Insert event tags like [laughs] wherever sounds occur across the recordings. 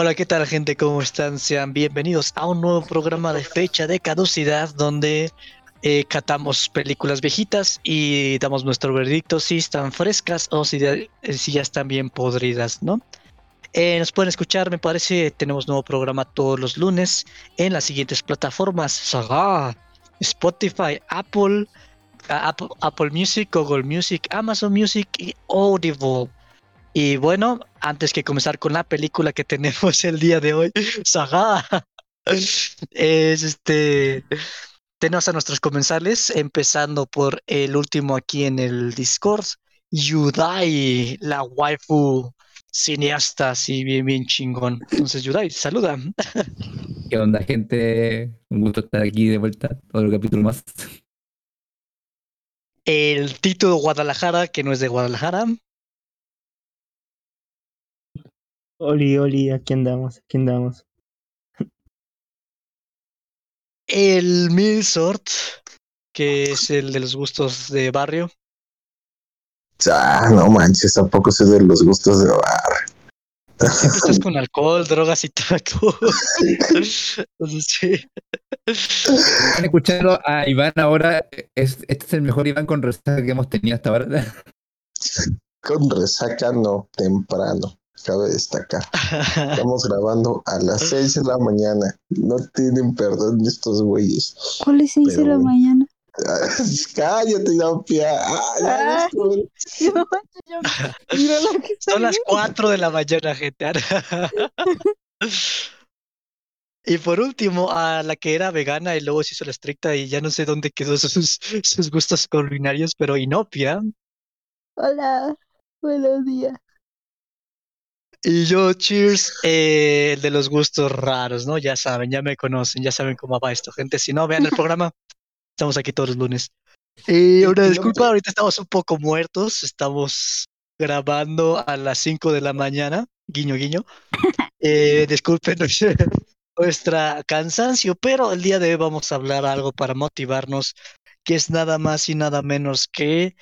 Hola, ¿qué tal gente? ¿Cómo están? Sean bienvenidos a un nuevo programa de fecha de caducidad donde eh, catamos películas viejitas y damos nuestro veredicto si están frescas o si, de- eh, ya están bien podridas, ¿no? Eh, nos pueden escuchar, me parece, tenemos nuevo programa todos los lunes en las siguientes plataformas: Saga, Spotify, Apple, Apple Music, Google Music, Amazon Music y Audible. Y bueno, antes que comenzar con la película que tenemos el día de hoy, [laughs] Saga, es este. Tenemos a nuestros comensales, empezando por el último aquí en el Discord, Yudai, la waifu cineasta, así bien, bien chingón. Entonces, Yudai, saluda. ¿Qué onda, gente? Un gusto estar aquí de vuelta, otro capítulo más. El Tito de Guadalajara, que no es de Guadalajara. Oli, Oli, aquí andamos, aquí andamos. El Milsort, que es el de los gustos de barrio. Ah, no manches, tampoco soy de los gustos de bar. Siempre estás [laughs] con alcohol, drogas y tabaco. [laughs] Entonces, sí. Están escuchando a Iván ahora. Es, este es el mejor Iván con resaca que hemos tenido hasta ahora. Con resaca no, temprano. Cabe destacar. [laughs] Estamos grabando a las 6 de la mañana. No tienen perdón estos güeyes. ¿Cuál es 6 de la mañana? Ah, Cállate, ya, pia. Ah, ya, Ay. esto- No manches, yo- Mira lo que Son las salió. 4 de la mañana, gente. Y por último, a la que era vegana y luego se hizo la estricta y ya no sé dónde quedó sus, sus gustos culinarios, pero Inopia. Hola, buenos días. Y yo, cheers, eh, el de los gustos raros, ¿no? Ya saben, ya me conocen, ya saben cómo va esto, gente. Si no, vean el programa. [laughs] Estamos aquí todos los lunes. Y una disculpa, ahorita estamos un poco muertos. Estamos grabando a las 5 de la mañana. Guiño, guiño. [laughs] Eh, disculpen [laughs] nuestra cansancio, pero el día de hoy vamos a hablar algo para motivarnos, que es nada más y nada menos que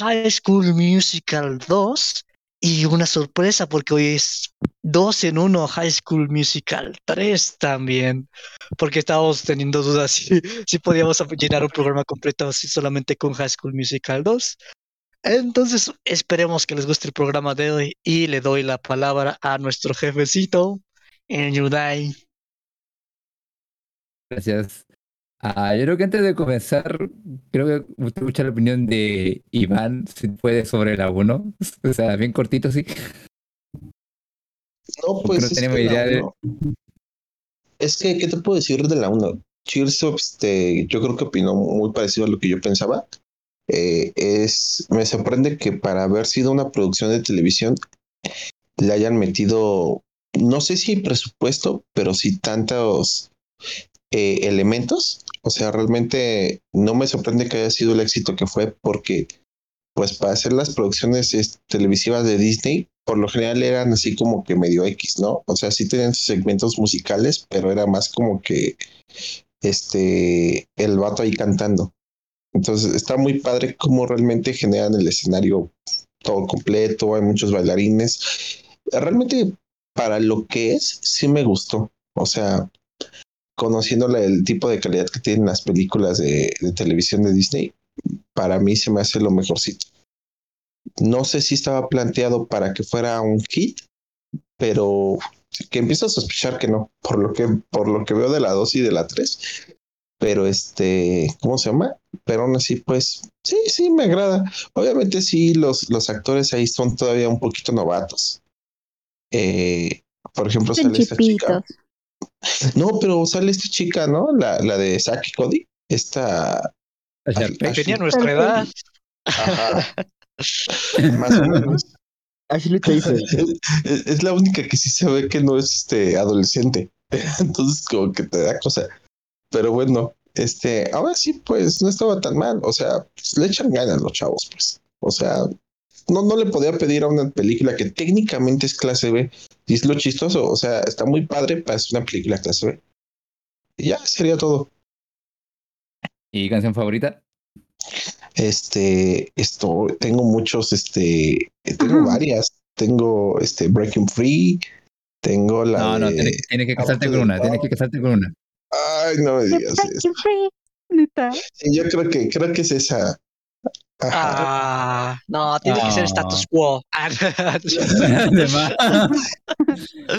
High School Musical 2 y una sorpresa porque hoy es 2 en 1 High School Musical 3 también, porque estábamos teniendo dudas si, si podíamos llenar un programa completo así solamente con High School Musical 2. Entonces esperemos que les guste el programa de hoy y le doy la palabra a nuestro jefecito, el Yudai. Gracias. Ah, yo creo que antes de comenzar, creo que gustaría escuchar la opinión de Iván, si puede, sobre la [laughs] 1. O sea, bien cortito, sí. No, pues. no tenemos idea de- Es que, ¿qué te puedo decir de la 1? Cheers, este, yo creo que opinó muy parecido a lo que yo pensaba. Eh, es, me sorprende que para haber sido una producción de televisión le hayan metido, no sé si presupuesto, pero sí tantos eh, elementos. O sea, realmente no me sorprende que haya sido el éxito que fue porque, pues, para hacer las producciones es- televisivas de Disney, por lo general eran así como que medio X, ¿no? O sea, sí tenían sus segmentos musicales, pero era más como que este el vato ahí cantando. Entonces está muy padre cómo realmente generan el escenario todo completo, hay muchos bailarines. Realmente para lo que es, sí me gustó. O sea, conociéndole el tipo de calidad que tienen las películas de, de televisión de Disney, para mí se me hace lo mejorcito. No sé si estaba planteado para que fuera un hit, pero que empiezo a sospechar que no, por lo que, por lo que veo de la 2 y de la 3. Pero este, ¿cómo se llama? Pero aún así, pues, sí, sí, me agrada. Obviamente sí, los, los actores ahí son todavía un poquito novatos. Eh, por ejemplo, sale esta chica. No, pero sale esta chica, ¿no? La, la de Saki Cody. Esta. O sea, Ashley- Tenía nuestra edad. Ajá. Más o menos. Ashley es, es la única que sí se ve que no es este adolescente. [laughs] Entonces, como que te da cosa. Pero bueno, este, ahora sí, pues no estaba tan mal. O sea, pues, le echan ganas los chavos, pues. O sea, no, no le podía pedir a una película que técnicamente es clase B. Y es lo chistoso. O sea, está muy padre para ser una película clase B. Y ya sería todo. ¿Y canción favorita? Este, esto, tengo muchos, este, tengo Ajá. varias. Tengo este Breaking Free, Tengo la No, no, tienes, tienes que casarte con una, tienes que casarte con una. Ay, no me digas eso. Kentucky Free, neta. Sí, yo creo que, creo que es esa. Ah, no, tiene que ser Ah. status quo. Ah, Además,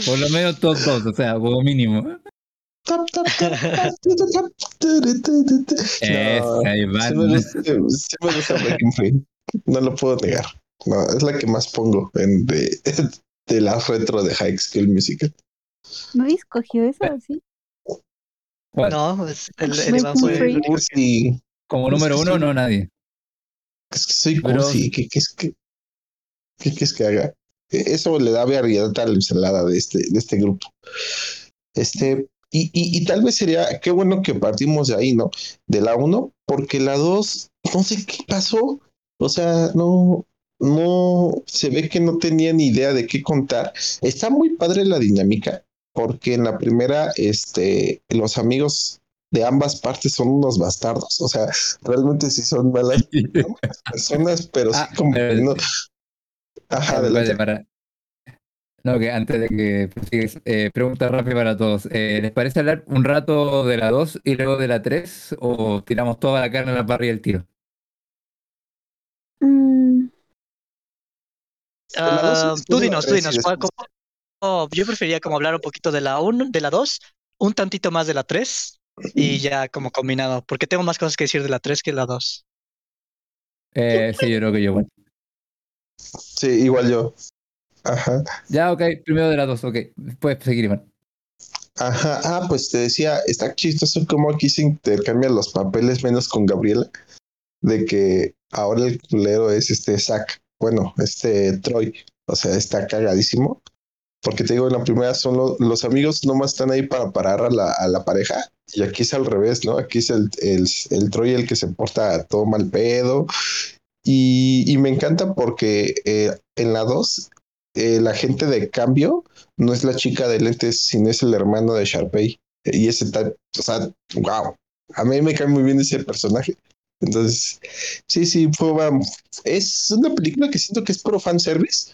por lo menos todos dos, o sea, como mínimo. [laughs] Es, No, ahí sí van. me gusta, sí me gusta Breaking Free. No lo puedo negar. No, es la que más pongo en de, de la retro de High School Musical. ¿No escogió eso así? No, es el, el el Cursi. Como número uno, no nadie. Es que soy cursi. ¿Qué, qué es que, qué quieres que haga? Eso le da variedad a la ensalada de este, de este grupo. Este, y, y, y tal vez sería, qué bueno que partimos de ahí, ¿no? De la 1, porque la 2, no sé qué pasó. O sea, no, no, se ve que no tenía ni idea de qué contar. Está muy padre la dinámica, porque en la primera, este, los amigos de ambas partes son unos bastardos. O sea, realmente sí son malas [laughs] personas, pero sí Ah, como que no. Ajá, Vale, adelante. para... No, que antes de que prosigues, eh, pregunta rápida para todos. Eh, ¿Les parece hablar un rato de la 2 y luego de la 3? ¿O tiramos toda la carne a la parrilla del tiro? Mm, después tú dinos, tú dinos. ¿cuál- cómo- oh, yo prefería como hablar un poquito de la 1, de la 2, un tantito más de la 3 y ya como combinado, porque tengo más cosas que decir de la 3 que la 2. Eh, sí, yo creo que yo. Bueno. Sí, igual yo. Ajá. Ya, ok, primero de la 2, ok. Puedes seguir, Iván. Ajá, ah, pues te decía, está chistoso cómo aquí se intercambian los papeles menos con Gabriela, de que ahora el culero es este Zack, bueno, este Troy, o sea, está cagadísimo, porque te digo, en la primera son lo- los amigos nomás están ahí para parar a la, a la pareja, y aquí es al revés, ¿no? Aquí es el, el, el Troy el que se porta todo mal pedo, y, y me encanta porque eh, en la 2, la gente de cambio no es la chica de lentes, sino es el hermano de Sharpay. Y ese tal, o sea, wow. A mí me cae muy bien ese personaje. Entonces, sí, sí, fue es una película que siento que es puro fanservice,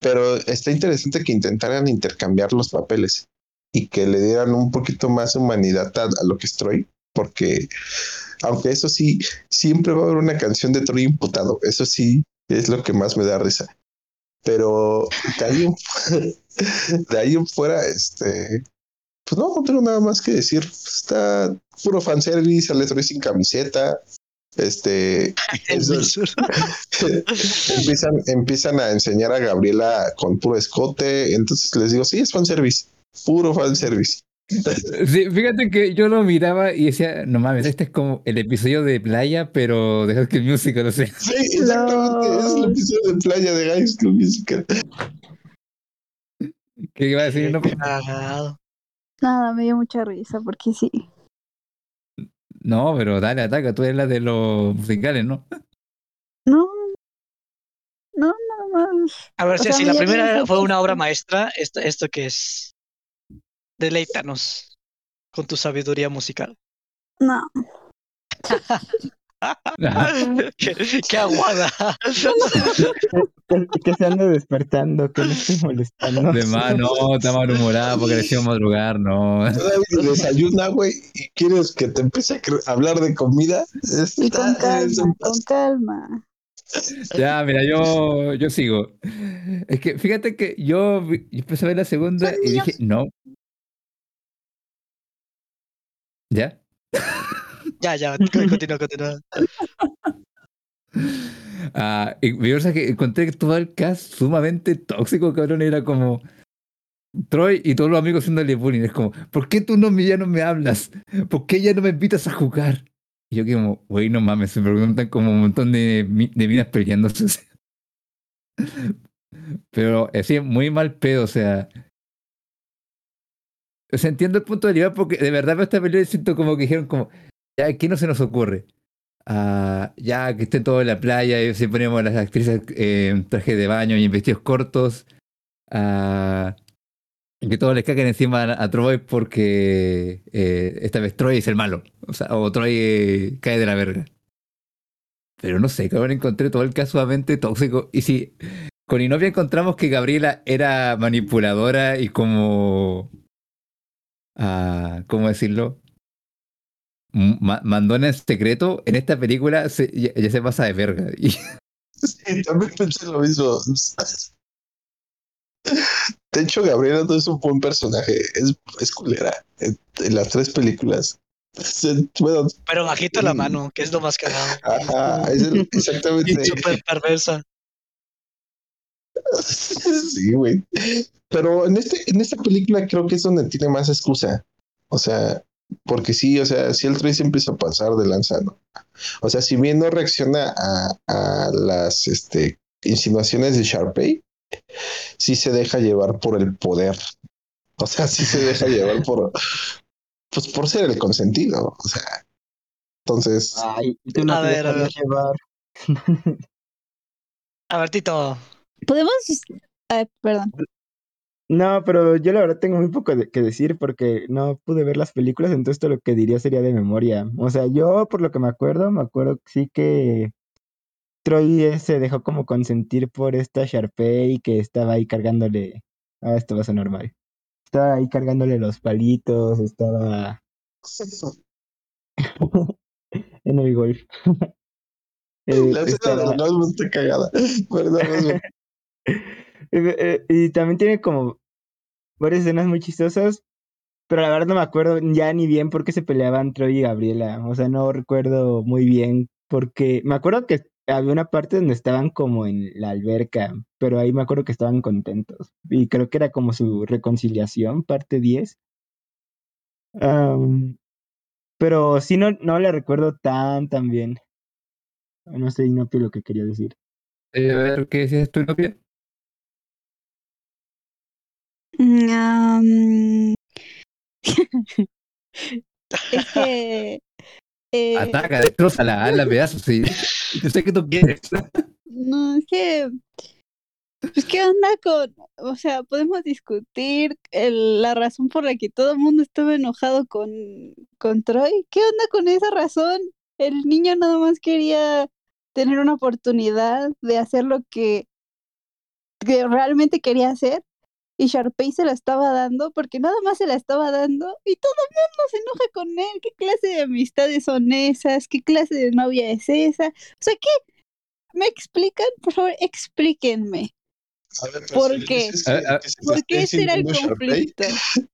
pero está interesante que intentaran intercambiar los papeles y que le dieran un poquito más humanidad a, a lo que es Troy, porque aunque eso sí, siempre va a haber una canción de Troy imputado, eso sí es lo que más me da risa. Pero de ahí en, [laughs] de ahí en fuera, este, pues no, no tengo nada más que decir. Está puro fanservice, sale Troy sin camiseta. Este, [laughs] [laughs] empiezan, empiezan a enseñar a Gabriela con puro escote. Entonces les digo, sí, es fanservice, puro fanservice. Sí, fíjate que yo lo miraba y decía, no mames, este es como el episodio de playa, pero de High School Musical, o sea. Sí, exactamente. Es el episodio de playa de High School Musical. ¿Qué iba a decir? No, Cagado. nada, me dio mucha risa porque sí. no, pero dale, ataca, tú eres la de los musicales, ¿no? No, no, nada más. A ver, O si sea, si la primera fue una obra maestra, esto, esto que es. Deleítanos con tu sabiduría musical. No, [laughs] [laughs] qué, qué aguada. Que, que se anda despertando, que no estoy molestando. De más, no, está malhumorada porque le hicimos madrugar, no. Todavía desayuna, güey, y quieres que te empiece a hablar de comida. y con Está- es calma, un con calma. Ya, mira, yo, yo sigo. Es que fíjate que yo, yo empecé a ver la segunda y dije, no. ¿Ya? Ya, ya, continúa, continúa. [laughs] Ah, y cosa es que encontré que todo el cast sumamente tóxico, cabrón. Era como Troy y todos los amigos haciéndole bullying. Es como, ¿por qué tú no me, ya no me hablas? ¿Por qué ya no me invitas a jugar? Y yo como, güey, no mames, se me preguntan como un montón de, de minas peleándose. [laughs] Pero así, muy mal pedo, o sea. O sea, entiendo el punto de vista porque de verdad esta película siento como que dijeron como, ya, ¿qué no se nos ocurre? Ah, ya que estén todos en la playa y si ponemos las actrices eh, en traje de baño y en vestidos cortos. ah, que todos les caguen encima a, Troy porque eh, esta vez Troy es el malo. O sea, o Troy eh, cae de la verga. Pero no sé, cabrón, encontré todo el caso sumamente tóxico. Y si con Inopia encontramos que Gabriela era manipuladora y como. Ah, ¿Cómo decirlo? M- ma- mandona en secreto. En esta película se- ya, ya se pasa de verga. [laughs] Y Sí, también pensé lo mismo. De hecho, Gabriela no es un buen personaje, es, es culera en, en las tres películas. Bueno, Pero bajito la Mm. mano, que es lo más cagado. ajá, es el- [laughs] Y exactamente. súper perversa. Sí, güey. Pero en este, en esta película creo que es donde tiene más excusa. O sea, porque sí, o sea, si el 3 empieza a pasar de lanza, ¿no? O sea, si bien no reacciona a, a las este, insinuaciones de Sharpay, sí se deja llevar por el poder. O sea, sí se deja llevar por, pues por ser el consentido. O sea, entonces, Ay, tú no A te ver, a dejarías llevar. [laughs] A ver, Tito. Podemos. Ay, perdón. No, pero yo la verdad tengo muy poco de- que decir porque no pude ver las películas, entonces todo lo que diría sería de memoria. O sea, yo por lo que me acuerdo, me acuerdo que sí que Troy eh, se dejó como consentir por esta Sharpay que estaba ahí cargándole. Ah, esto va a ser normal. Estaba ahí cargándole los palitos, estaba [laughs] en el golf. [laughs] Eh, la escena estaba- de está cagada. [laughs] Perdón, Y también tiene como varias escenas muy chistosas, pero la verdad no me acuerdo ya ni bien por qué se peleaban Troy y Gabriela. O sea, no recuerdo muy bien porque me acuerdo que había una parte donde estaban como en la alberca, pero ahí me acuerdo que estaban contentos. Y creo que era como su reconciliación, parte 10. Am, pero sí no, no la recuerdo tan, tan bien. No sé, Inopio, lo que quería decir. eh, a ver, ¿qué decías tú, Inopia? Am, [laughs] es que. eh, Ataca, destrozala, hazla pedazos. Sí. [laughs] Yo sé que tú quieres. No, es que. Pues, ¿qué onda con.? O sea, podemos discutir el- la razón por la que todo el mundo estaba enojado con, con Troy. ¿Qué onda con esa razón? El niño nada más quería tener una oportunidad de hacer lo que, que realmente quería hacer. Y Sharpay se la estaba dando porque nada más se la estaba dando y todo el mundo se enoja con él. ¿Qué clase de amistades son esas? ¿Qué clase de novia es esa? O sea, ¿qué? ¿Me explican? Por favor, explíquenme. A ver, pero ¿Por si qué? dices A- a- ¿Por qué ese era el Sharpay, conflicto? [laughs]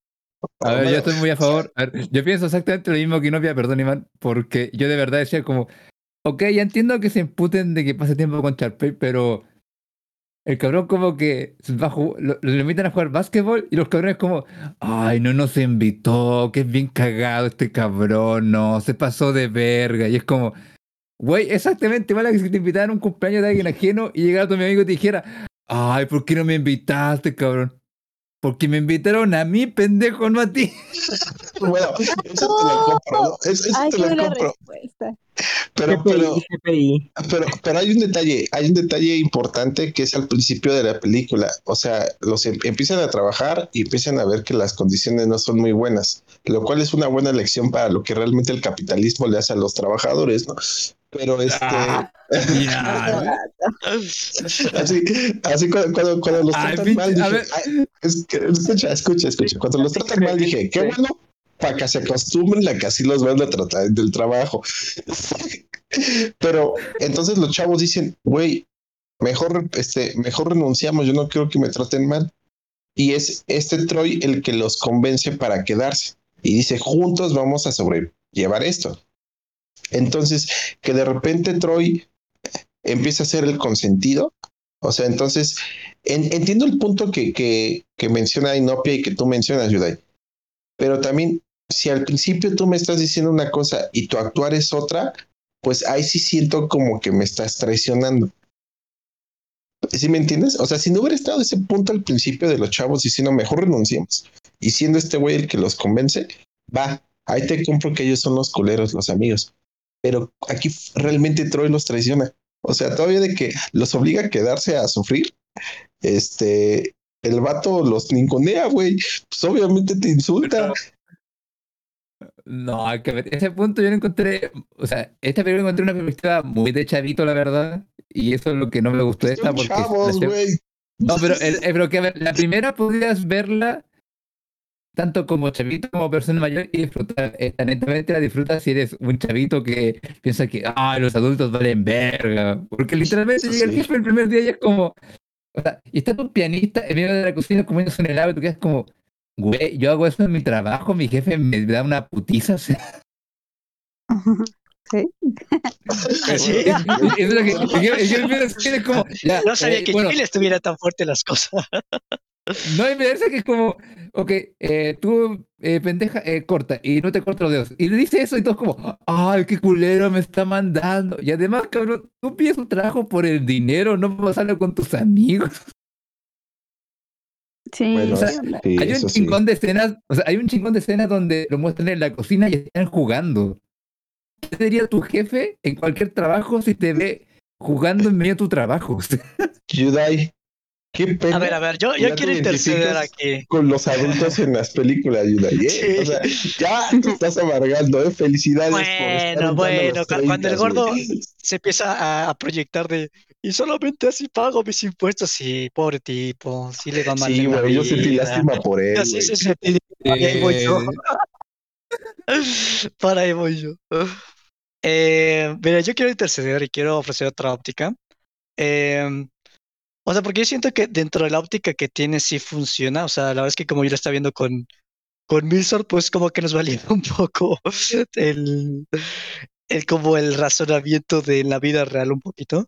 A ver, yo estoy muy a favor. [laughs] A ver, yo pienso exactamente lo mismo que Inopia, perdón, Iván, porque yo de verdad decía como, ok, ya entiendo que se imputen de que pase tiempo con Sharpay, pero el cabrón como que va lo, invitan a jugar básquetbol y los cabrones como, ay, no nos invitó, que es bien cagado este cabrón, no, se pasó de verga. Y es como, güey, exactamente igual a que si te invitaran a un cumpleaños de alguien ajeno y llegara tu amigo y te dijera, ay, ¿por qué no me invitaste, cabrón? Porque me invitaron a mí, pendejo, no a ti. [laughs] Bueno, eso te lo compro, ¿no? Eso, eso Ay, te lo compro. respuesta. Pero, pero, pero, pero hay un detalle, hay un detalle importante que es al principio de la película. O sea, los em- empiezan a trabajar y empiezan a ver que las condiciones no son muy buenas, lo cual es una buena lección para lo que realmente el capitalismo le hace a los trabajadores, ¿no? Pero este, Ah, [laughs] así, así cuando, cuando, cuando los tratan mal, dije, ver. "Ay, es que- escucha, escucha, escucha. Cuando los tratan mal, dije, qué bueno, para que se acostumbren a que así los van a tratar del trabajo. Pero entonces los chavos dicen, güey, mejor, este, mejor renunciamos, yo no quiero que me traten mal. Y es este Troy el que los convence para quedarse. Y dice, juntos vamos a sobrellevar esto. Entonces, que de repente Troy empieza a ser el consentido. O sea, entonces, en- entiendo el punto que, que, que menciona Inopia y que tú mencionas, Yudai. Pero también, si al principio tú me estás diciendo una cosa y tu actuar es otra, pues ahí sí siento como que me estás traicionando. ¿Sí me entiendes? O sea, si no hubiera estado ese punto al principio de los chavos diciendo mejor renunciemos y siendo este güey el que los convence, va, ahí te compro que ellos son los culeros, los amigos. Pero aquí realmente Troy los traiciona. O sea, todavía de que los obliga a quedarse a sufrir, este, el vato los ningunea, güey. Pues obviamente te insulta. No, que. Ese punto yo lo encontré. O sea, esta película encontré una perspectiva muy de chavito, la verdad. Y eso es lo que no me gustó de esta. Son Porque chavos, güey. No, pero, el- el- pero que a ver, la primera podías verla tanto como chavito como persona mayor y disfrutar. Esta netamente la disfrutas si eres un chavito que piensa que ah, los adultos valen verga. Porque literalmente llega el sí. jefe el primer día y es como. O sea, y está tu pianista en medio de la cocina comiéndose un helado y tú quedas como, güey, yo hago eso en mi trabajo, mi jefe me da una putiza. [laughs] [laughs] sea, Sí. Sí. es, es lo que, como, ya, No sabía eh, que en bueno, Chile estuviera tan fuerte las cosas. No, y me parece que es como, ok, eh, tú, eh, pendeja, eh, corta, y no te corta los dedos. Y le dice eso y todo es como, ay, qué culero me está mandando. Y además, cabrón, tú pides un trabajo por el dinero, no pasarlo con tus amigos. Sí, Bueno, O sea, ¿qué onda? sí, hay un sí. chingón de escenas, o sea, hay un chingón de escenas donde lo muestran en la cocina y están jugando. ¿Qué sería tu jefe en cualquier trabajo si te ve jugando en medio de tu trabajo? [laughs] Yudai, qué pena A ver, a ver, yo, quiero te interceder aquí. con los adultos en las películas, Yudai. ¿eh? Sí. O sea, ya te estás amargando, ¿eh? Felicidades. por estar Bueno, bueno, cuando el 30, gordo güey. se empieza a, a proyectar de y solamente así pago mis impuestos, sí, pobre tipo, sí le va mal Sí, güey, yo sentí lástima por él. Así güey. se sentí. Ahí voy yo. Eh, [laughs] Para ahí voy yo. Eh, mira, yo quiero interceder y quiero ofrecer otra óptica. Eh, o sea, porque yo siento que dentro de la óptica que tiene sí funciona. O sea, la verdad es que como yo lo estaba viendo con, con Milsor, pues como que nos [laughs] valía un poco el, el como el razonamiento de la vida real un poquito.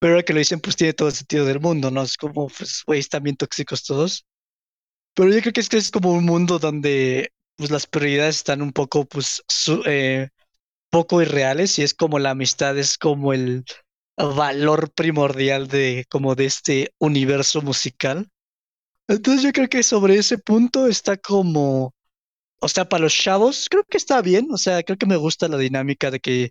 Pero ahora que lo dicen, pues tiene todo el sentido del mundo, ¿no? Es como, pues, güey, están bien tóxicos todos. Pero yo creo que este es como un mundo donde pues las prioridades están un poco, pues, eh, poco irreales y es como la amistad es como el valor primordial de como de este universo musical. Entonces yo creo que sobre ese punto está como, o sea, para los chavos creo que está bien, o sea, creo que me gusta la dinámica de que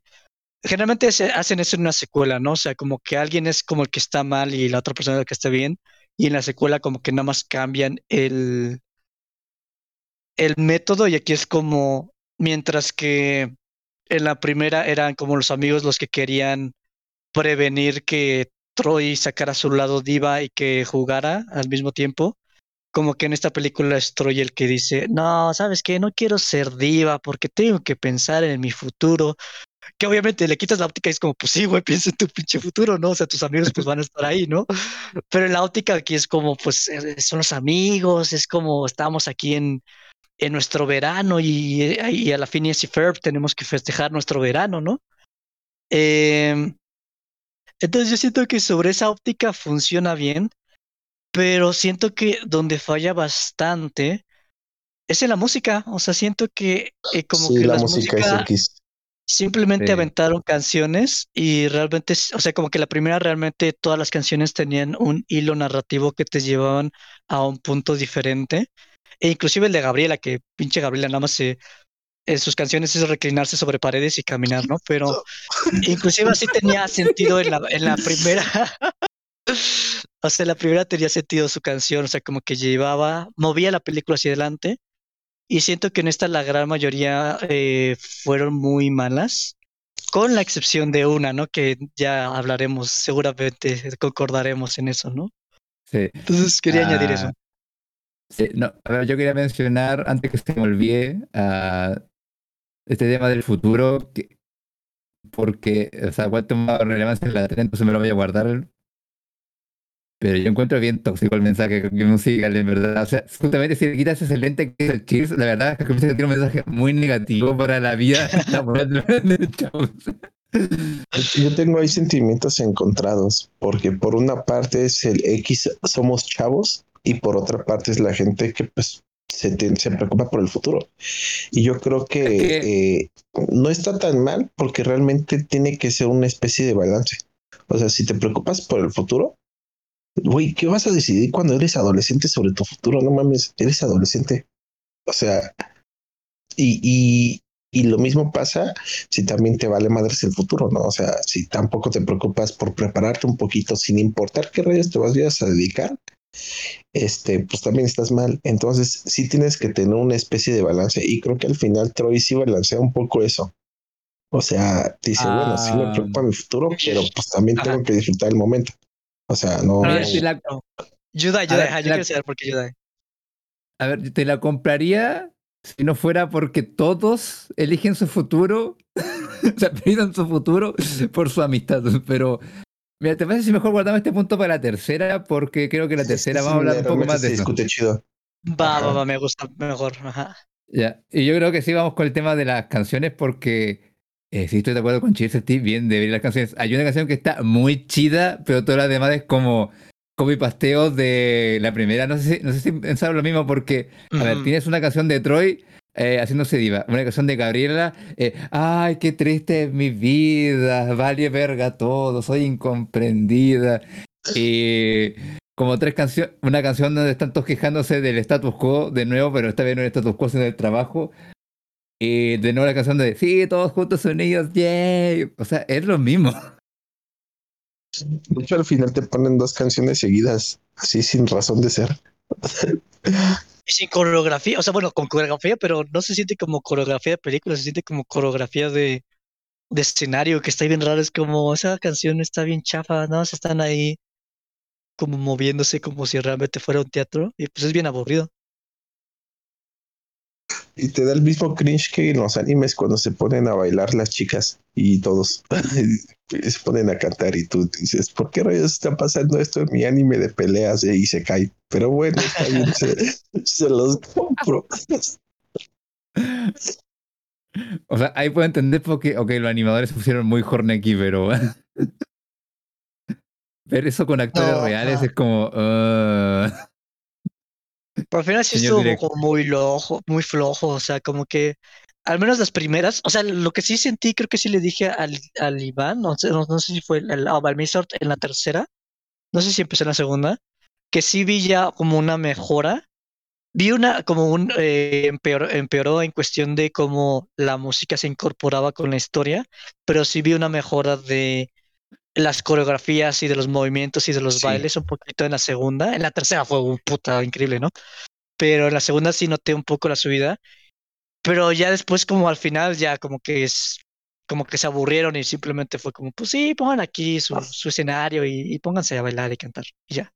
generalmente se hacen eso en una secuela, ¿no? O sea, como que alguien es como el que está mal y la otra persona es la que está bien y en la secuela como que nada más cambian el el método y aquí es como mientras que en la primera eran como los amigos los que querían prevenir que Troy sacara su lado diva y que jugara al mismo tiempo. Como que en esta película es Troy el que dice, no, ¿sabes qué? No quiero ser diva porque tengo que pensar en mi futuro. Que obviamente le quitas la óptica y es como, pues sí, güey, piensa en tu pinche futuro, ¿no? O sea, tus amigos pues van a estar ahí, ¿no? Pero en la óptica aquí es como, pues eh, son los amigos, es como estamos aquí en, en nuestro verano y, eh, y a la Phineas y Ferb tenemos que festejar nuestro verano, ¿no? Em, entonces yo siento que sobre esa óptica funciona bien, pero siento que donde falla bastante es en la música. O sea, siento que eh, como sí, que la las música es música X. simplemente Sí. aventaron canciones y realmente, o sea, como que la primera realmente todas las canciones tenían un hilo narrativo que te llevaban a un punto diferente. E inclusive el de Gabriela, que pinche Gabriela nada más se, en sus canciones es reclinarse sobre paredes y caminar, ¿no? Pero inclusive así tenía [laughs] sentido en la, en la primera. [laughs] O sea, la primera tenía sentido su canción, o sea, como que llevaba, movía la película hacia adelante. Y siento que en esta la gran mayoría eh, fueron muy malas, con la excepción de una, ¿no? Que ya hablaremos, seguramente concordaremos en eso, ¿no? sí. Entonces quería añadir eso. Ah, Sí, no, a ver, yo quería mencionar, antes que se me olvide, ah, este tema del futuro, que, porque, o sea, cuánto más relevancia en la tele, entonces me lo voy a guardar. Pero yo encuentro bien tóxico el mensaje que musical, en verdad. O sea, justamente si le quitas ese lente que es el Cheers, la verdad es que comienza a tiene un mensaje muy negativo para la vida. [laughs] Yo tengo ahí sentimientos encontrados, porque por una parte es el X, somos chavos, y por otra parte es la gente que pues se, te- se preocupa por el futuro. Y yo creo que, eh, no está tan mal porque realmente tiene que ser una especie de balance. O sea, si te preocupas por el futuro, güey, ¿qué vas a decidir cuando eres adolescente sobre tu futuro? No mames, eres adolescente. O sea, y, y, y lo mismo pasa si también te vale madres el futuro, ¿no? O sea, si tampoco te preocupas por prepararte un poquito sin importar qué rayos te vayas a dedicar, este, pues también estás mal. Entonces, sí tienes que tener una especie de balance. Y creo que al final Troy sí balancea un poco eso. O sea, dice, bueno, sí me Ah. preocupa mi futuro, pero pues también Ajá. tengo que disfrutar el momento. O sea, no. A ver, ajá, yo la- quiero saber por qué Yudai. A ver, te la compraría si no fuera porque todos eligen su futuro, [laughs] o sea, pierden su futuro por su amistad. Pero, mira, ¿te parece si mejor guardamos este punto para la tercera? Porque creo que la tercera Sí, vamos a hablar un poco más de eso. discute chido. Va, Ajá. va, va, me gusta mejor. Ajá. Ya, y yo creo que sí vamos con el tema de las canciones porque eh, sí estoy de acuerdo con estoy bien de ver las canciones. Hay una canción que está muy chida, pero todas las demás es como copy pasteo de la primera. No sé si, no sé si pensaron lo mismo porque, a ver, Ujú. tienes una canción de Troy eh, haciéndose diva, una canción de Gabriela, eh, ay, qué triste es mi vida, vale verga todo, soy incomprendida. Y como tres canciones, una canción donde están todos quejándose del status quo de nuevo, pero esta vez no el status quo, sino del trabajo. Y de nuevo la canción de sí, todos juntos unidos, yay. O sea, es lo mismo. De hecho, al final te ponen dos canciones seguidas, así sin razón de ser. Sin coreografía, o sea, bueno, con coreografía, pero no se siente como coreografía de película, se siente como coreografía de, de escenario, que está bien raro, es como esa canción está bien chafa, nada más están ahí como moviéndose como si realmente fuera un teatro, y pues es bien aburrido. Y te da el mismo cringe que en los animes cuando se ponen a bailar las chicas y todos [laughs] se ponen a cantar y tú dices, ¿por qué rayos está pasando esto en mi anime de peleas? eh? Y se cae. Pero bueno, está bien, [laughs] se, se los compro. O sea, ahí puedo entender porque, ok, los animadores se pusieron muy hornecky, pero. [laughs] Ver eso con actores No, reales es como. ah. Pero al final sí Señor estuvo como muy flojo, muy flojo, o sea, como que al menos las primeras, o sea, lo que sí sentí, creo que sí le dije al, al Iván, no sé, no, no sé si fue el, el, al Mizort en la tercera, no sé si empecé en la segunda, que sí vi ya como una mejora, vi una como un eh, empeoró, empeoró en cuestión de cómo la música se incorporaba con la historia, pero sí vi una mejora de las coreografías y de los movimientos y de los Sí. bailes un poquito en la segunda. En la tercera fue un puta increíble, ¿no? Pero en la segunda sí noté un poco la subida. Pero ya después, como al final, ya como que es como que se aburrieron y simplemente fue como, pues sí, pongan aquí su, su escenario y, y pónganse a bailar y cantar. Y ya.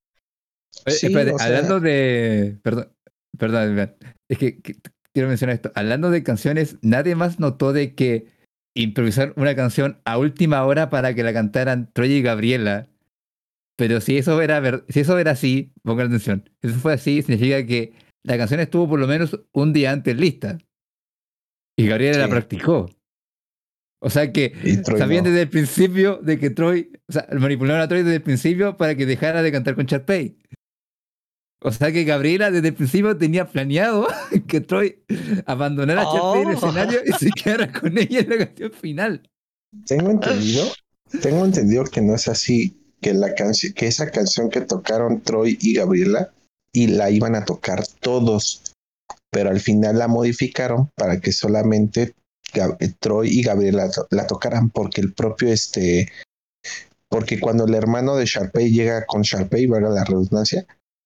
Oye, Sí, espérate, o sea- hablando de. Perdón, perdón, es que, que- quiero mencionar esto. Hablando de canciones, nadie más notó de que improvisar una canción a última hora para que la cantaran Troy y Gabriela. Pero si eso era ver- si eso era así, pongan atención. Si eso fue así, significa que la canción estuvo por lo menos un día antes lista. Y Gabriela la Sí. practicó. O sea que sabían no. desde el principio de que Troy, o sea, manipularon a Troy desde el principio para que dejara de cantar con Sharpay. O sea que Gabriela desde el principio tenía planeado [laughs] que Troy abandonara a en el Oh. escenario y se quedara con ella en la canción final. Tengo entendido, tengo entendido que no es así, que la canción, que esa canción que tocaron Troy y Gabriela y la iban a tocar todos, pero al final la modificaron para que solamente Gab- Troy y Gabriela to- la tocaran porque el propio este porque cuando el hermano de Sharpay llega con Sharpay, valga la redundancia,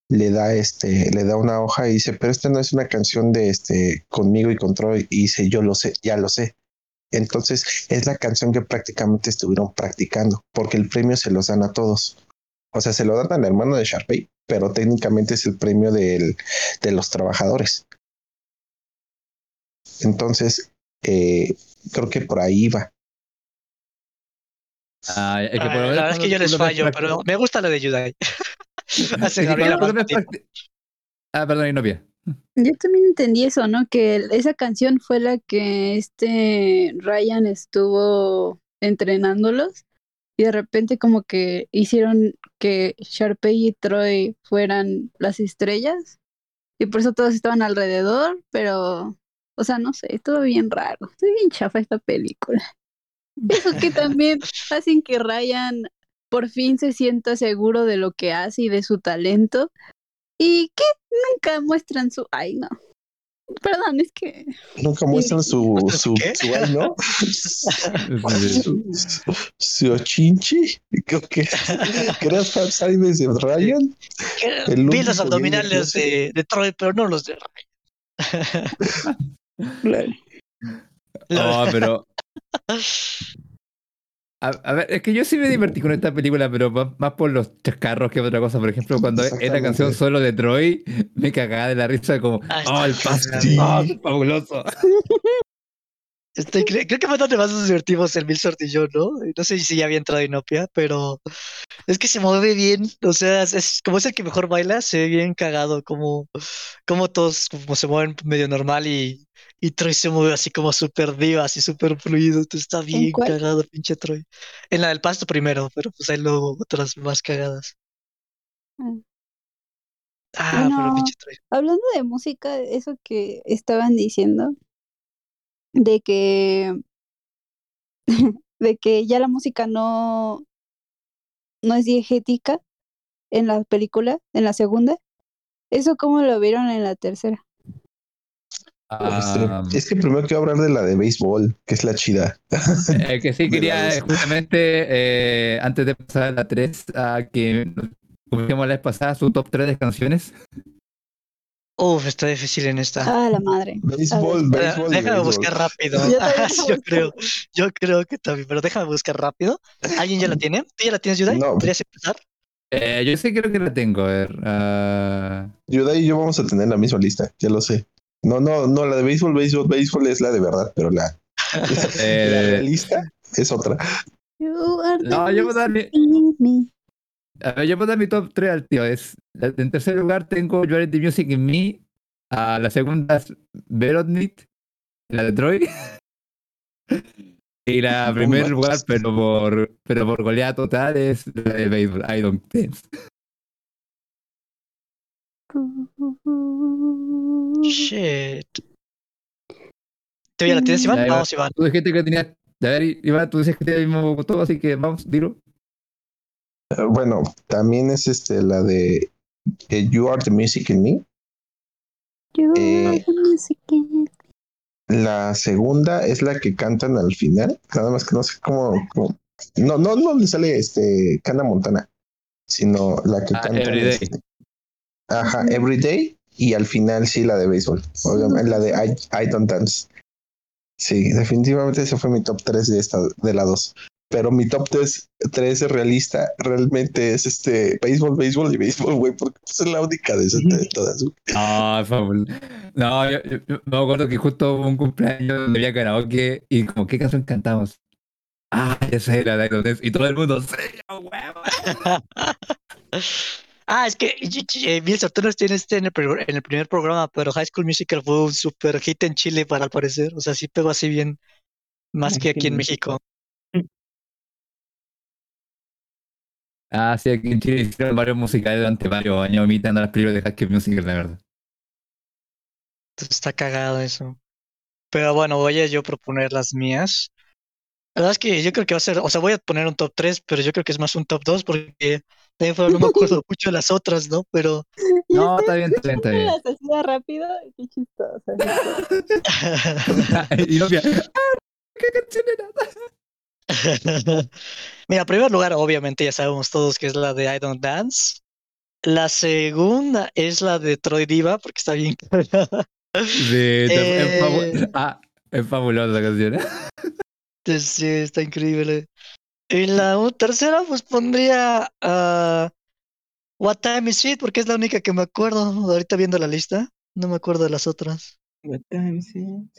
le da este, le da una hoja y dice, pero esta no es una canción de este conmigo y con Troy, y dice, yo lo sé, ya lo sé. Entonces es la canción que prácticamente estuvieron practicando, porque el premio se los dan a todos. O sea, se lo dan al hermano de Sharpay, pero técnicamente es el premio del, de los trabajadores. Entonces, eh, creo que por ahí va. Ah, es que por Ah, la verdad es que yo les fallo, pero me gusta la de Yudai. [laughs] [laughs] Hace Gabriela Ah, perdón, Inopia. Yo también entendí eso, ¿no? Que esa canción fue la que este Ryan estuvo entrenándolos y de repente como que hicieron que Sharpay y Troy fueran las estrellas y por eso todos estaban alrededor, pero, o sea, no sé, estuvo bien raro, estuvo bien chafa esta película. [laughs] Eso que también hacen que Ryan por fin se sienta seguro de lo que hace y de su talento y que nunca muestran su... Ay, no. Perdón, es que. Nunca muestran su, su, ¿Qué? su ay, ¿no? [laughs] su, su ochinchi. Creo que [laughs] fan Sides de Ryan. El Vi los abdominales de, de Troy, pero no los de Ryan. Oh, pero. A, a ver, es que yo sí me divertí con esta película, pero más, más por los chascarros que otra cosa. Por ejemplo, cuando es la canción solo de Troy, me cagaba de la risa como, Ah, oh, el Sí. oh, fabuloso. [laughs] Estoy cre- creo que fue donde más nos divertimos el Milsort y yo, ¿no? No sé si ya había entrado Inopia, pero es que se mueve bien. O sea, es, es- como es el que mejor baila, se ve bien cagado, como, como todos como se mueven medio normal y, y Troy se mueve así como súper diva, así súper fluido. Entonces está bien cuál? cagado, pinche Troy. En la del pasto primero, pero pues hay luego otras más cagadas. Mm. Ah, pero pinche Troy. Hablando de música, eso que estaban diciendo, de que, [laughs] de que ya la música no, no es diegética en la película, en la segunda. ¿Eso cómo lo vieron en la tercera? Ah, Este, es que primero quiero hablar de la de béisbol, que es la chida. eh, que sí [laughs] quería eh, justamente, eh, antes de pasar a la 3, a que, como dijimos la vez pasada, su top 3 de canciones. Uf, está difícil en esta. Ah, la madre. Béisbol, béisbol. déjame buscar rápido. [laughs] Yo Ah, [laughs] creo, yo creo que también, pero déjame buscar rápido. ¿Alguien ya la tiene? ¿Tú ya la tienes, Yudai? No. ¿Podrías empezar? Eh, yo sí creo que la tengo, a ver. ah, Yuda y yo vamos a tener la misma lista, ya lo sé. No, no, no, la de béisbol, béisbol, béisbol es la de verdad, pero la, [laughs] la eh, realista es otra. You are the no, yo voy a dar mi, a ver, yo voy a dar mi top 3 al tío. Es, en tercer lugar tengo You Are the Music in Me. A la segunda es Verodnit, la de Troy. [laughs] Y la primer lugar, pero por, pero por goleada total, es la de Baseball. I don't dance. Shit. ¿Tú ya la tienes, Iván? Ya, Iván. Vamos, Iván. Tú dijiste que tenías. A ver, Iván, tú dices que el mismo todo, así que vamos, dilo. Eh, Bueno, también es este la de eh, You Are the Music in Me. You Eh, are the music in me. La segunda es la que cantan al final, nada más que no sé cómo, cómo- no, no, no le sale este Cana Montana, sino la que Ah, cantan Everyday. este, ajá, Everyday y al final sí la de béisbol, obviamente la de I, I Don't Dance. Sí, definitivamente ese fue mi top 3 de esta de la 2. Pero mi top 3, es realista, realmente es este béisbol, béisbol y béisbol, güey, porque es la única de, esas- de todas. Ah, fabuloso. No, yo, me acuerdo que justo hubo un cumpleaños donde había karaoke y como, ¿qué canción cantamos? Ah, esa era la de Dance. Y todo el mundo, ¡sí, huevo! [laughs] Ah, es que eh, Milsort, tú no tienes este en el, pri- en el primer programa, pero High School Musical fue un super hit en Chile, para al parecer. O sea, sí pegó así bien, más que aquí en México. Ah, sí, aquí en Chile hicieron varios musicales durante varios años imitando las películas de High School Musical, la verdad. Está cagado eso. Pero bueno, voy a yo proponer las mías. La verdad es que yo creo que va a ser, o sea, voy a poner un top 3, pero yo creo que es más un top 2 porque también fueron- no me acuerdo [laughs] mucho de las otras, ¿no? Pero No, estoy está bien, [laughs] está bien, está bien. las hacía rápido y qué chistoso. [laughs] y "Ah, ¿qué canción era? Mira, en primer lugar, obviamente ya sabemos todos que es la de I Don't Dance. La segunda es la de Troy Diva, porque está bien cagada. Sí, es, fabu- Eh. es fabulosa esa canción. ¿eh? Sí, está increíble. Y la u- tercera, pues pondría a What Time Is It, porque es la única que me acuerdo. Ahorita viendo la lista, no me acuerdo de las otras. What time is it?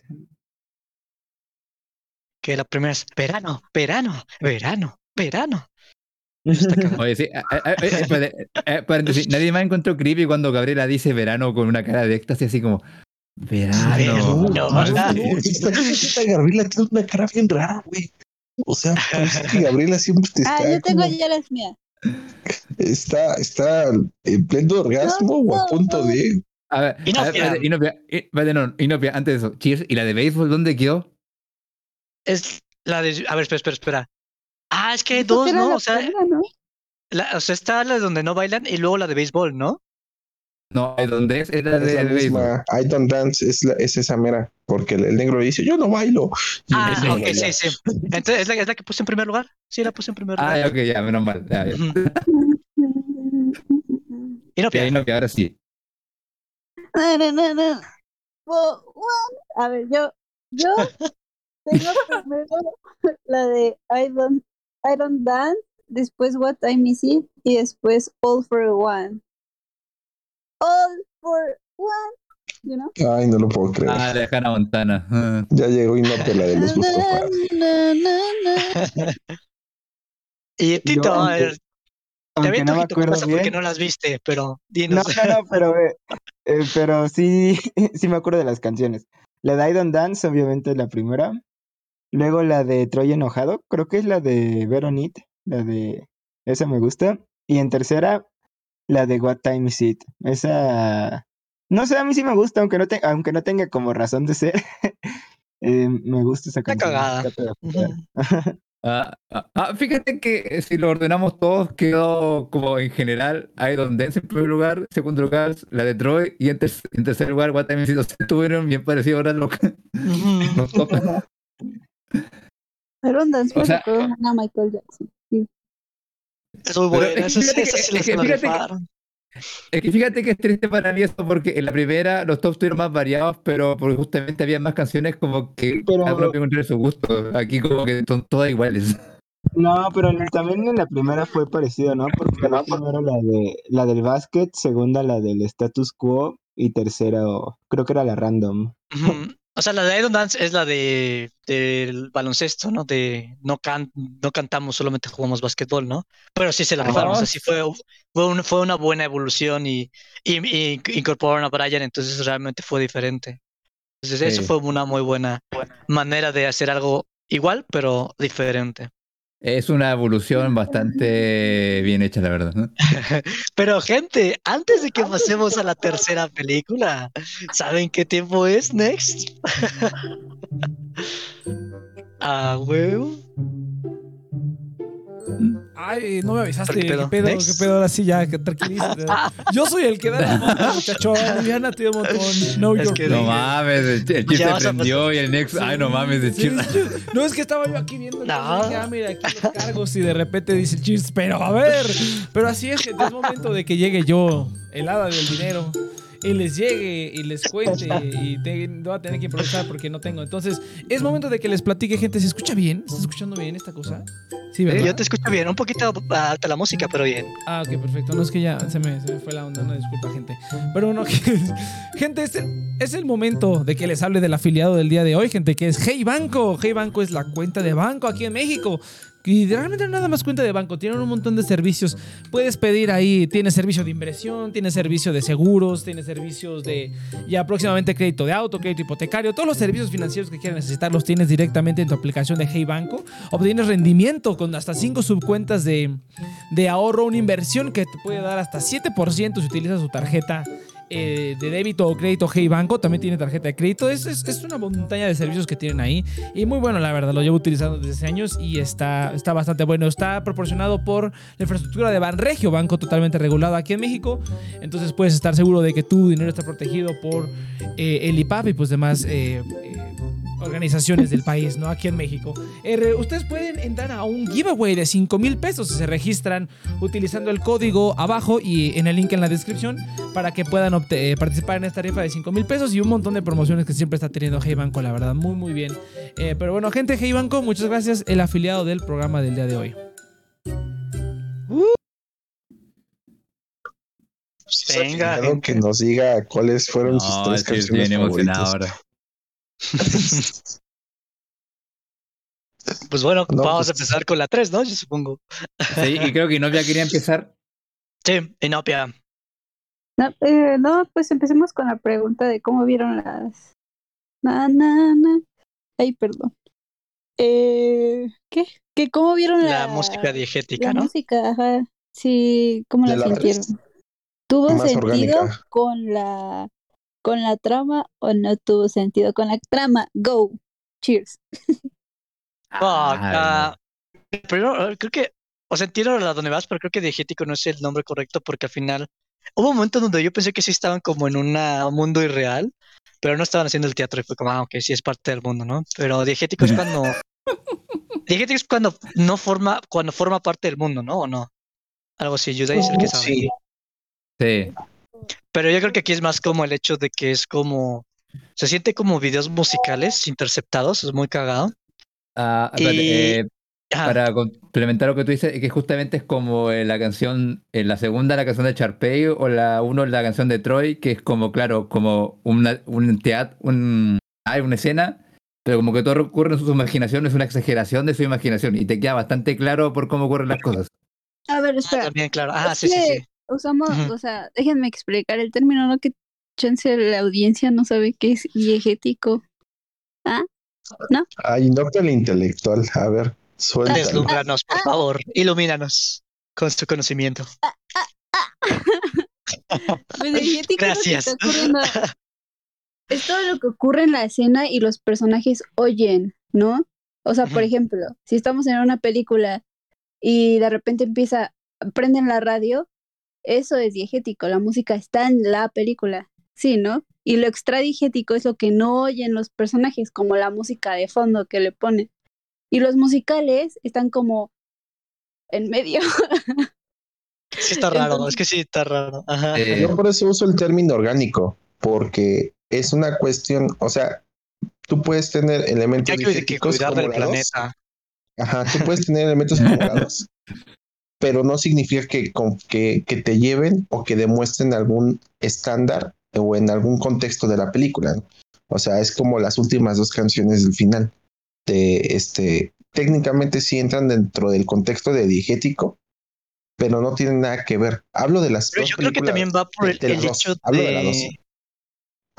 Que la primera es verano, verano, verano, verano. Oye, sí, eh, eh, eh, eh, paréntesis, nadie más encontró creepy cuando Gabriela dice verano con una cara de éxtasis así como verano. Verano. Ah, Ah, sí. Esta, esta Gabriela tiene una cara bien rara, güey. O sea, [laughs] parece que Gabriela siempre te está, Ah, yo tengo como- ya las mías. está, está en pleno orgasmo o a punto de. A ver, Inopia. a ver, espérate, Inopia, no, Inopia, antes de eso, Cheers, ¿y la de béisbol dónde quedó? Es la de. A ver, espera, espera, espera. Ah, es que hay dos, ¿no? O sea, primera, ¿no? la, o sea, está la donde no bailan y luego la de béisbol, ¿no? No, I Don't Dance era Es de la misma. I Don't Dance es, la- es esa mera. Porque el, el negro dice, yo no bailo. Y Ah, ok, bailar. sí, sí. Entonces, ¿es la, es la que puse en primer lugar? Sí, la puse en primer Ah, lugar. ok, ya, menos mal. Ya, ya. [laughs] No, que ahora sí. No, no, no, no. A ver, yo, yo [laughs] tengo primero la de I don't, I don't dance, después What Time Is It y después All for One. All for One, you know? Ay, no lo puedo creer. Ah, de Hannah Montana. Ah. Ya llegó y no te la de los. [laughs] Y Tito, aunque- a ver, te Aunque aviento no me acuerdo esa porque bien. no las viste, pero no, no, pero, eh, eh, pero sí, [laughs] sí me acuerdo de las canciones. La de I Don't Dance, obviamente, es la primera. Luego la de Troy Enojado, creo que es la de Veronit, la de... Esa me gusta. Y en tercera, la de What Time Is It. Esa... No sé, a mí sí me gusta, aunque no, te- aunque no tenga como razón de ser. [laughs] eh, me gusta esa Está canción. cagada. de Ujú. apoyar. [laughs] Ah, ah, ah, fíjate que eh, si lo ordenamos todos, quedó como en general I Don't Dance en primer lugar, segundo lugar la de Troy y en, ter- en tercer lugar What Time Is It. O sea, estuvieron bien parecidos ahora los, Ujú. los top. I don't dance, O sea, recuerda a Michael Jackson. Es muy buena. es que fíjate que- es que fíjate fíjate que triste para mí eso porque en la primera los tops estuvieron más variados, pero porque justamente había más canciones como que Pero- cada uno podía encontrar su gusto. Aquí como que son todas iguales. No, pero en- también en la primera fue parecido, ¿no? Porque la primera la de la del básquet, segunda la del status quo y tercera creo que era la random. O sea, la de Idol Dance es la de del baloncesto, ¿no? De no can, no cantamos, solamente jugamos básquetbol, ¿no? Pero sí se la rifaron, o sea, sí fue, fue, un- fue una buena evolución y, y, y incorporaron a Brian, entonces realmente fue diferente. Entonces eso fue una muy buena manera de hacer algo igual, pero diferente. Es una evolución bastante bien hecha, la verdad. ¿no? [laughs] Pero gente, antes de que pasemos a la tercera película, ¿saben qué tiempo es next? [laughs] Ah, huevo. Ay, no me avisaste. ¿Qué ¿Qué pedo? ¿Qué pedo? Ahora sí, ya, que tranquilízate. [laughs] Yo soy el que da la mano, muchacho. Liliana te dio un montón. No, Es yo. que No mames, el, ch- el chip se prendió y el next. Ay, no mames, el chip. No, es que estaba yo aquí viendo. No. dije, ah, mira, aquí los cargos y de repente dice el Cheers, pero a ver. Pero así es, gente, es momento de que llegue yo, el hada del dinero, y les llegue y les cuente y te, voy a tener que improvisar porque no tengo. Entonces, es momento de que les platique, gente. ¿Se escucha bien? ¿Está escuchando bien esta cosa? Sí, ¿verdad? Yo te escucho bien, un poquito alta la música, pero bien. Ah, ok, perfecto. No es que ya se me, se me fue la onda, no disculpa, gente. Pero bueno, [laughs] gente, es el, es el momento de que les hable del afiliado del día de hoy, gente, que es Hey Banco. Hey Banco es la cuenta de banco aquí en México. Y realmente nada más cuenta de banco, tienen un montón de servicios. Puedes pedir ahí, tiene servicio de inversión, tiene servicio de seguros, tiene servicios de ya próximamente crédito de auto, crédito hipotecario, todos los servicios financieros que quieras necesitar los tienes directamente en tu aplicación de Hey Banco. Obtienes rendimiento con hasta 5 subcuentas de, de ahorro, una inversión que te puede dar hasta 7% si utilizas su tarjeta eh, de débito o crédito Hey Banco. También tiene tarjeta de crédito. Es, es, es una montaña de servicios que tienen ahí. Y muy bueno, la verdad. Lo llevo utilizando desde hace años y está, está bastante bueno. Está proporcionado por la infraestructura de Banregio, banco totalmente regulado aquí en México. Entonces puedes estar seguro de que tu dinero está protegido por eh, el IPAP y pues demás. eh, eh, organizaciones del país, ¿no? Aquí en México. Eh, ustedes pueden entrar a un giveaway de 5 mil pesos si se registran utilizando el código abajo y en el link en la descripción para que puedan eh, participar en esta rifa de 5 mil pesos y un montón de promociones que siempre está teniendo Hey Banco, la verdad, muy muy bien. Eh, pero bueno, gente, Hey Banco, muchas gracias, el afiliado del programa del día de hoy. Venga, Claro gente. que nos diga cuáles fueron sus tres canciones favoritas. ahora. Pues bueno, No, vamos a pues- empezar con la 3, ¿no? Yo supongo. Sí, y creo que Novia quería empezar. Sí, Inopia. No, eh, no, pues empecemos con la pregunta de cómo vieron las. Na, na, na. Ay, perdón. Eh, ¿Qué? ¿Qué? ¿Cómo vieron la, La música diegética, la ¿no? música? Ajá. Sí, ¿cómo ¿De la la sintieron? ¿Tuvo sentido orgánica. con la con la trama o no tuvo sentido con la trama? Go. Cheers. Ah, ah, primero, eh, creo que, o sea, entiendo a donde vas, pero creo que diegético no es el nombre correcto porque al final hubo un momento donde yo pensé que sí estaban como en una- un mundo irreal, pero no estaban haciendo el teatro y fue como, ah, ok, sí es parte del mundo, ¿no? Pero diegético es cuando... diegético es cuando no forma, cuando forma parte del mundo, ¿no? ¿O no? Algo así, Yudai es el que sabe. Sí, Sí. Pero yo creo que aquí es más como el hecho de que es como... Se siente como videos musicales interceptados, es muy cagado. Ah, Y- eh, para complementar lo que tú dices, que justamente es como eh, la canción, en la segunda la canción de Charpey o la uno la canción de Troy, que es como, claro, como una, un teatro, un, hay una escena, pero como que todo ocurre en su imaginación, es una exageración de su imaginación y te queda bastante claro por cómo ocurren las cosas. A ver, Ah, también, claro. Ah, sí, sí, sí. Usamos, o sea, déjenme explicar el término, ¿no? Que chance la audiencia no sabe qué es diegético. Ay, no que el intelectual. A ver, suéltalo. Deslúmbranos, por favor. Ilumínanos con su conocimiento. [laughs] Pues diegético es lo que Gracias. está ocurriendo. [laughs] Es todo lo que ocurre en la escena y los personajes oyen, ¿no? O sea, por ejemplo, si estamos en una película y de repente empieza, prenden la radio, eso es diegético, la música está en la película, sí, ¿no? Y lo extradigético es lo que no oyen los personajes, como la música de fondo que le ponen. Y los musicales están como en medio. Sí está raro, Entonces- es que sí está raro. Ajá. Eh, Yo por eso uso el término orgánico, porque es una cuestión, o sea, tú puedes tener elementos Hay que, que diegéticos cuidar del planeta. Ajá, tú puedes tener elementos acumulados, [laughs] pero no significa que, con- que, que te lleven o que demuestren algún estándar o en algún contexto de la película. ¿no? O sea, es como las últimas dos canciones del final. De este, técnicamente sí entran dentro del contexto de diegético, pero no tienen nada que ver. Hablo de las Pero dos yo creo que también va por de- el, de hecho Hablo de las dos.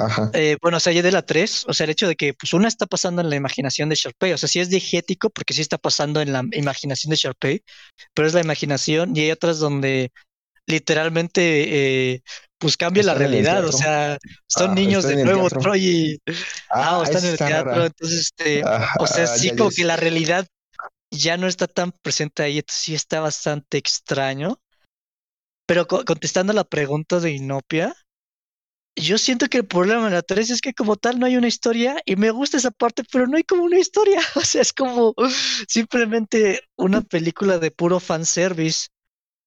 Ajá. eh, bueno, o sea, ya de la 3, o sea, el hecho de que pues una está pasando en la imaginación de Sharpay, o sea, sí es diegético porque sí está pasando en la imaginación de Sharpay, pero es la imaginación y hay otras donde literalmente eh, pues cambia la realidad, o sea, son Ah, niños de nuevo. Troy y ah, o están en el teatro, rara. entonces este, Ajá, o sea, sí como que la realidad ya no está tan presente ahí, entonces sí está bastante extraño. Pero co- contestando la pregunta de Inopia, yo siento que el problema de la 3 es que como tal no hay una historia y me gusta esa parte, pero no hay como una historia. [laughs] O sea, es como simplemente una película de puro fanservice,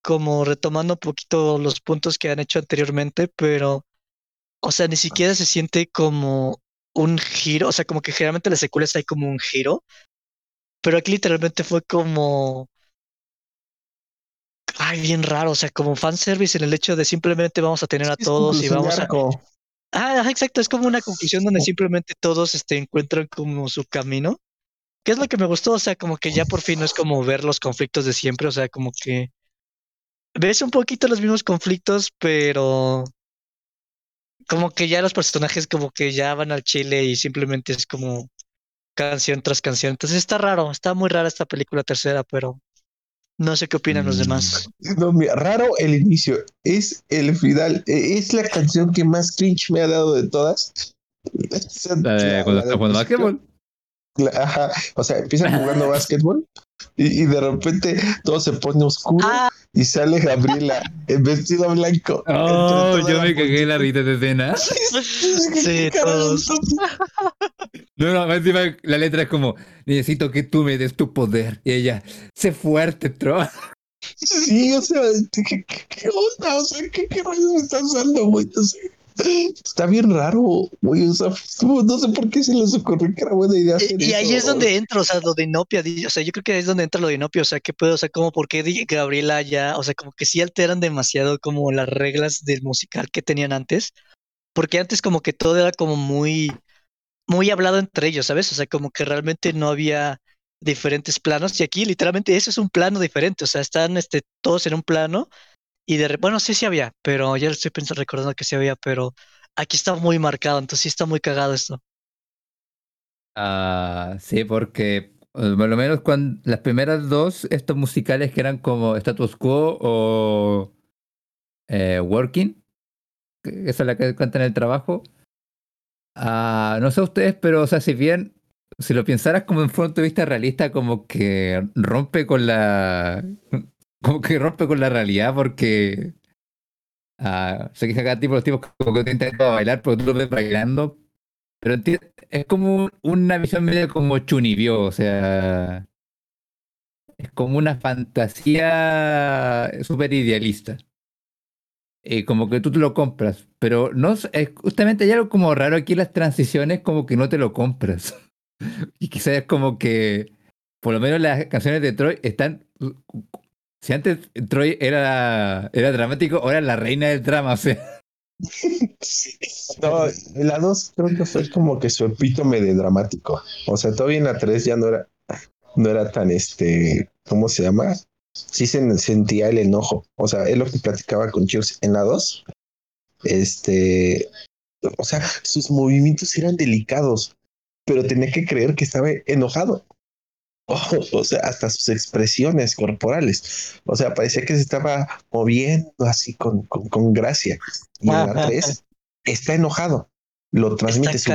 como retomando un poquito los puntos que han hecho anteriormente, pero, o sea, ni siquiera se siente como un giro, o sea, como que generalmente en las secuelas hay como un giro, pero aquí literalmente fue como... Ay, bien raro, o sea, como fanservice en el hecho de simplemente vamos a tener a Es todos y vamos a... Ah, exacto, es como una conclusión donde simplemente todos este, encuentran como su camino. ¿Qué es lo que me gustó? O sea, como que ya por fin no es como ver los conflictos de siempre, o sea, como que ves un poquito los mismos conflictos, pero como que ya los personajes como que ya van al chile y simplemente es como canción tras canción. Entonces está raro, está muy rara esta película tercera, pero no sé qué opinan los Mm. demás. No, mira, raro el inicio. Es el final. eh, Es la canción que más cringe me ha dado de todas. La de cuando está jugando básquetbol. La- Ajá, o sea, empiezan jugando [laughs] básquetbol y, y de repente todo se pone oscuro Ah, y sale Gabriela en vestido blanco. [laughs] Oh, yo me cagué en la risa de escena. [laughs] sí, todos. No, no, más encima la letra es como, necesito que tú me des tu poder. Y ella, sé fuerte, Tro. Sí, o sea, ¿qué, qué, qué onda? O sea, ¿qué, qué rayos me están usando, güey? O sea, está bien raro, güey. O sea, no sé por qué se les ocurrió que era buena idea hacer Y, y ahí eso. es donde entra, o sea, lo de Inopia, o sea, yo creo que ahí es donde entra lo de Inopia, o sea, que puede, o sea, como por qué Gabriela ya, o sea, como que sí alteran demasiado como las reglas del musical que tenían antes, porque antes como que todo era como muy, muy hablado entre ellos, ¿sabes? O sea, como que realmente no había diferentes planos y aquí literalmente eso es un plano diferente, o sea, están este, todos en un plano y de bueno, sí, sí había, pero ya estoy pensando, recordando que sí había, pero aquí está muy marcado, entonces sí está muy cagado esto. Ah, sí, porque eh, por lo menos cuando las primeras dos, estos musicales que eran como Status Quo o eh, Working, esa es la que cuentan en el trabajo. Ah, no sé ustedes, pero o sea, si bien, si lo pensaras como en punto de vista realista, como que rompe con la, como que rompe con la realidad, porque Ah, sé que acá tipo, los tipos como que te intentan bailar, pero tú lo ves bailando. Pero es como una visión medio como Chunibyo, o sea. Es como una fantasía súper idealista. Como que tú te lo compras. Pero no es justamente hay algo como raro aquí las transiciones, como que no te lo compras. [laughs] Y quizás es como que. Por lo menos las canciones de Troy están. Si antes Troy era, era dramático, ahora la reina del drama, o. [laughs] No, en la 2 creo que fue como que su epítome de dramático. O sea, todavía en la 3 ya no era, no era tan este, ¿cómo se llama? Sí se sentía el enojo. O sea, es lo que platicaba con Cheers en la 2. Este, o sea, sus movimientos eran delicados, pero tenía que creer que estaba enojado. O, o sea, hasta sus expresiones corporales. O sea, parecía que se estaba moviendo así con, con, con gracia. Y en la 3 está enojado. Lo transmite su,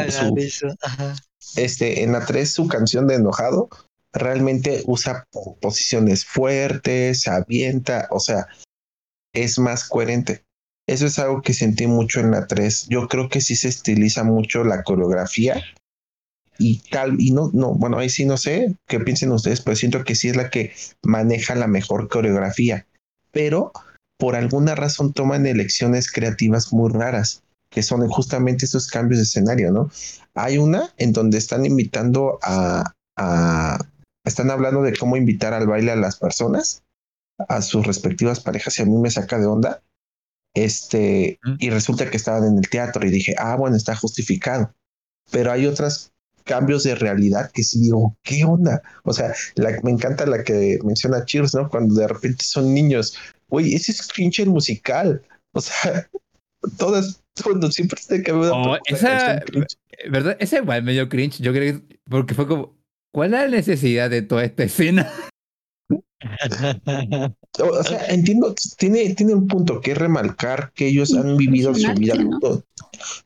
este, en la 3 su canción de enojado realmente usa po- posiciones fuertes, se avienta, o sea, es más coherente. Eso es algo que sentí mucho en la 3. Yo creo que sí se estiliza mucho la coreografía y tal, y no, no, bueno, ahí sí no sé qué piensen ustedes, pero siento que sí es la que maneja la mejor coreografía. Pero por alguna razón toman elecciones creativas muy raras, que son justamente esos cambios de escenario, ¿no? Hay una en donde están invitando a, a- están hablando de cómo invitar al baile a las personas, a sus respectivas parejas, y a mí me saca de onda. Este, y resulta que estaban en el teatro y dije, ah, bueno, está justificado. Pero hay otros cambios de realidad que sí digo, ¿qué onda? O sea, la- me encanta la que menciona Cheers, ¿no? Cuando de repente son niños. Oye, ese es cringe el musical. O sea, [laughs] todas, cuando siempre se que Oh, esa-. ¿Verdad? Ese igual medio cringe. Yo creo que. Porque fue como. ¿Cuál es la necesidad de toda esta escena? [laughs] [laughs] O, sea, entiendo, tiene, tiene un punto que es remarcar que ellos han vivido su vida ¿no?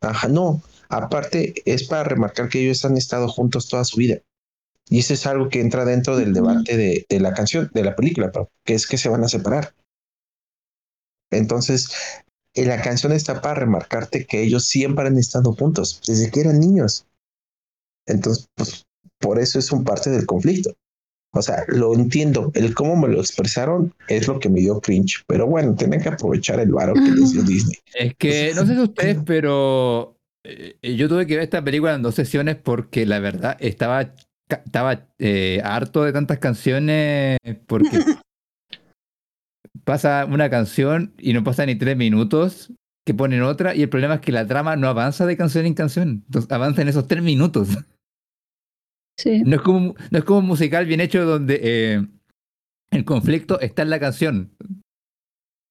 Ajá, no. Aparte, es para remarcar que ellos han estado juntos toda su vida. Y eso es algo que entra dentro del debate de, de la canción, de la película, que es que se van a separar. Entonces, eh, la canción está para remarcarte que ellos siempre han estado juntos, desde que eran niños. Entonces, pues, por eso es un parte del conflicto. O sea, lo entiendo. El cómo me lo expresaron es lo que me dio cringe. Pero bueno, tienen que aprovechar el varo que les dio Disney. Es que no sé si ustedes, pero yo tuve que ver esta película en dos sesiones porque la verdad estaba, estaba eh, harto de tantas canciones porque [laughs] pasa una canción y no pasa ni tres minutos que ponen otra y el problema es que la trama no avanza de canción en canción, entonces avanza en esos tres minutos. Sí. No es como, no es como un musical bien hecho donde eh, el conflicto está en la canción.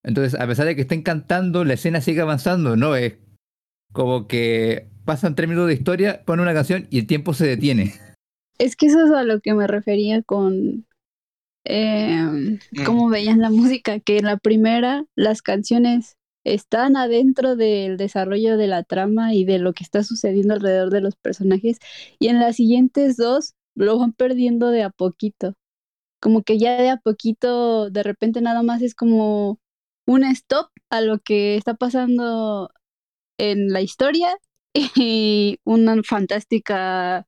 Entonces, a pesar de que estén cantando, la escena sigue avanzando, ¿no? Es como que pasan tres minutos de historia, ponen una canción y el tiempo se detiene. Es que eso es a lo que me refería con em, cómo veían la música, que en la primera las canciones están adentro del desarrollo de la trama y de lo que está sucediendo alrededor de los personajes, y en las siguientes dos lo van perdiendo de a poquito. Como que ya de a poquito, de repente nada más es como un stop a lo que está pasando en la historia [laughs] y una fantástica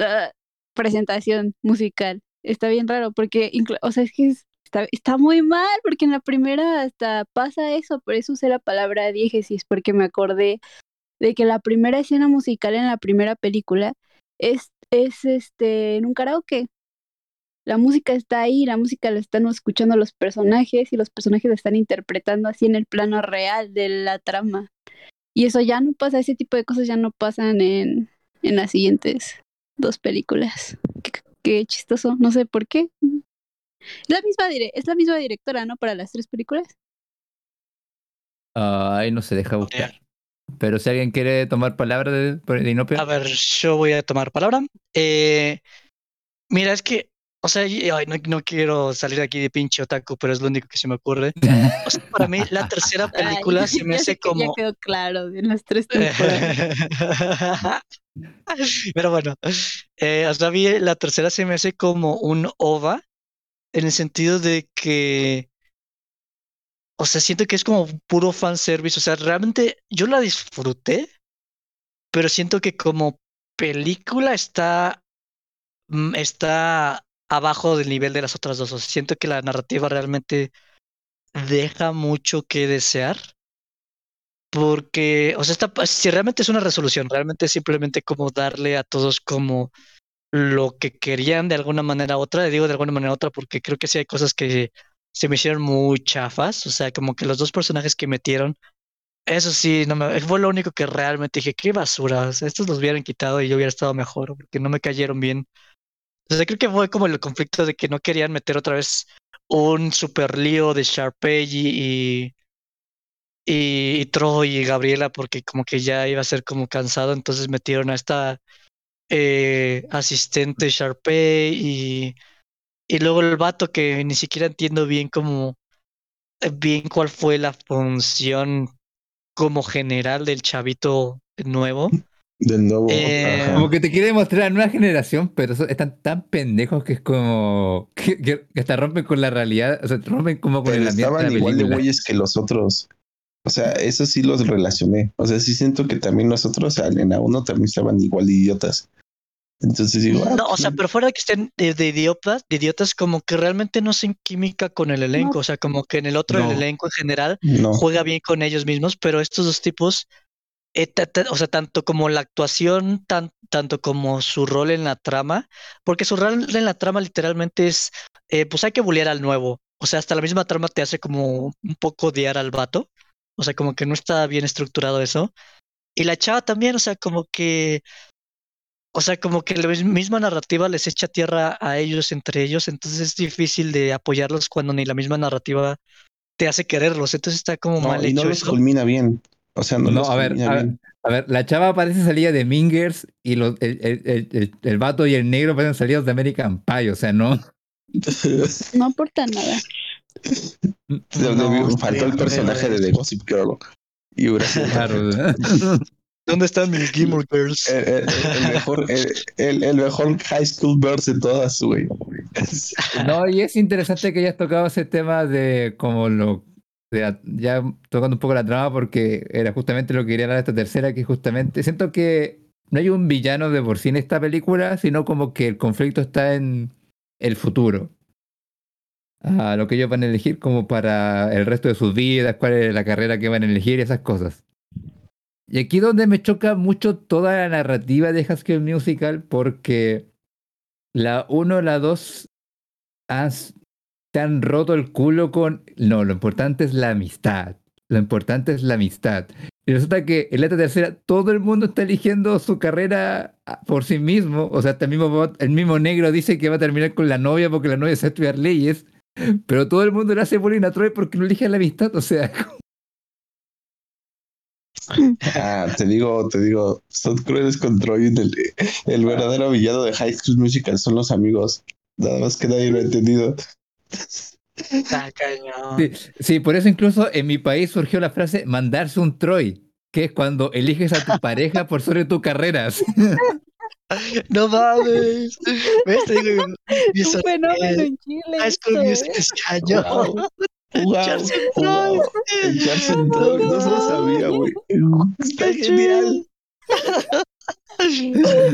ah, presentación musical. Está bien raro porque, o sea, es que es- está, está muy mal porque en la primera hasta pasa eso, por eso usé la palabra diégesis, porque me acordé de que la primera escena musical en la primera película es, es este, en un karaoke. La música está ahí, la música la están escuchando los personajes y los personajes la están interpretando así en el plano real de la trama. Y eso ya no pasa, ese tipo de cosas ya no pasan en, en las siguientes dos películas. Qué, qué chistoso, no sé por qué. Es la misma dire- es la misma directora, ¿no? Para las tres películas. Ay, no se deja buscar. Pero si alguien quiere tomar palabra de, de Inopia. A ver, yo voy a tomar palabra. Eh, mira, es que, o sea, y- ay, no, no quiero salir aquí de pinche otaku, pero es lo único que se me ocurre. O sea, para mí, la tercera [laughs] película Ay, se [laughs] me hace que Ya como. quedó claro en las tres temporadas. [laughs] Pero bueno, eh, o sea, a mí la tercera se me hace como un OVA, en el sentido de que, o sea, siento que es como puro fanservice. O sea, realmente yo la disfruté, pero siento que como película está, mm, está abajo del nivel de las otras dos. O sea, siento que la narrativa realmente deja mucho que desear. Porque, o sea, si realmente es una resolución, realmente es simplemente como darle a todos como lo que querían de alguna manera u otra. Digo de alguna manera u otra porque creo que sí hay cosas que se me hicieron muy chafas. O sea, como que los dos personajes que metieron, eso sí, no me, fue lo único que realmente dije, qué basura. Estos los hubieran quitado y yo hubiera estado mejor porque no me cayeron bien. O sea, creo que fue como el conflicto de que no querían meter otra vez un super lío de Sharpay y, y, y Troy y Gabriela porque como que ya iba a ser como cansado, entonces metieron a esta eh, asistente Sharpay y, y luego el vato que ni siquiera entiendo bien cómo bien cuál fue la función como general del chavito nuevo. Del nuevo. Eh. Como que te quiere mostrar a nueva generación, pero so- están tan pendejos que es como. que, que- que hasta rompen con la realidad. O sea, rompen como con Pero el ambiente de estaban la igual de güeyes que los otros. O sea, eso sí los relacioné. O sea, sí siento que también los otros en la uno también estaban igual de idiotas. Entonces digo, ah, No, o sea, pues, pero fuera de que estén de, de idiotas, de idiotas como que realmente no hacen química con el elenco, o sea, como que en el otro No. el elenco en general no. juega bien con ellos mismos, pero estos dos tipos, o sea, tanto como la actuación, tan, tanto como su rol en la trama, porque su rol en la trama literalmente es, eh, pues hay que bullear al nuevo, o sea, hasta la misma trama te hace como un poco odiar al vato, o sea, como que no está bien estructurado eso, y la chava también, o sea, como que, o sea, como que la mis- misma narrativa les echa tierra a ellos entre ellos, entonces es difícil de apoyarlos cuando ni la misma narrativa te hace quererlos, entonces está como No, mal y no hecho los eso. culmina bien. O sea, no, No, a ver, a ver, a ver, la chava parece salida de Mingers y los, el, el, el, el, el vato y el negro parecen salidos de American Pie, o sea, no. [laughs] No aporta nada. Le No, faltó el personaje de The Gossip Girl. Y hubiera sido [laughs] Claro. [laughs] ¿Dónde están mis Gilmore Girls? el, el- el mejor, el, el- el mejor high school verse de todas, güey. No, y es interesante que hayas tocado ese tema de como lo. De la- ya tocando un poco la trama, porque era justamente lo que quería hablar esta tercera, que justamente. Siento que no hay un villano de por sí en esta película, sino como que el conflicto está en el futuro. Ah, lo que ellos van a elegir como para el resto de sus vidas, cuál es la carrera que van a elegir y esas cosas. Y aquí donde me choca mucho toda la narrativa de School Musical, porque la 1, la 2 has, te han roto el culo con... No, lo importante es la amistad. Lo importante es la amistad. Y resulta que en la tercera todo el mundo está eligiendo su carrera ah, por sí mismo. O sea, el mismo negro dice que va a terminar con la novia porque la novia se va a estudiar leyes. Pero todo el mundo le hace bullying a Troy porque no elige la amistad. O sea, [laughs] Ah, te digo, te digo, son crueles con Troy. El, el verdadero villano de High School Musical son los amigos. Nada más que nadie lo ha entendido. Está cañón. sí, sí, por eso incluso en mi país surgió la frase mandarse un Troy. Que es cuando eliges a tu pareja por sobre tu carrera. [laughs] No mames. ¿Ves? Te digo, Es un fenómeno en Chile. High School Music ¿eh? es cañón. Wow. Wow, Echarse un wow. Echarse un Troy, no se lo sabía, güey. Está genial.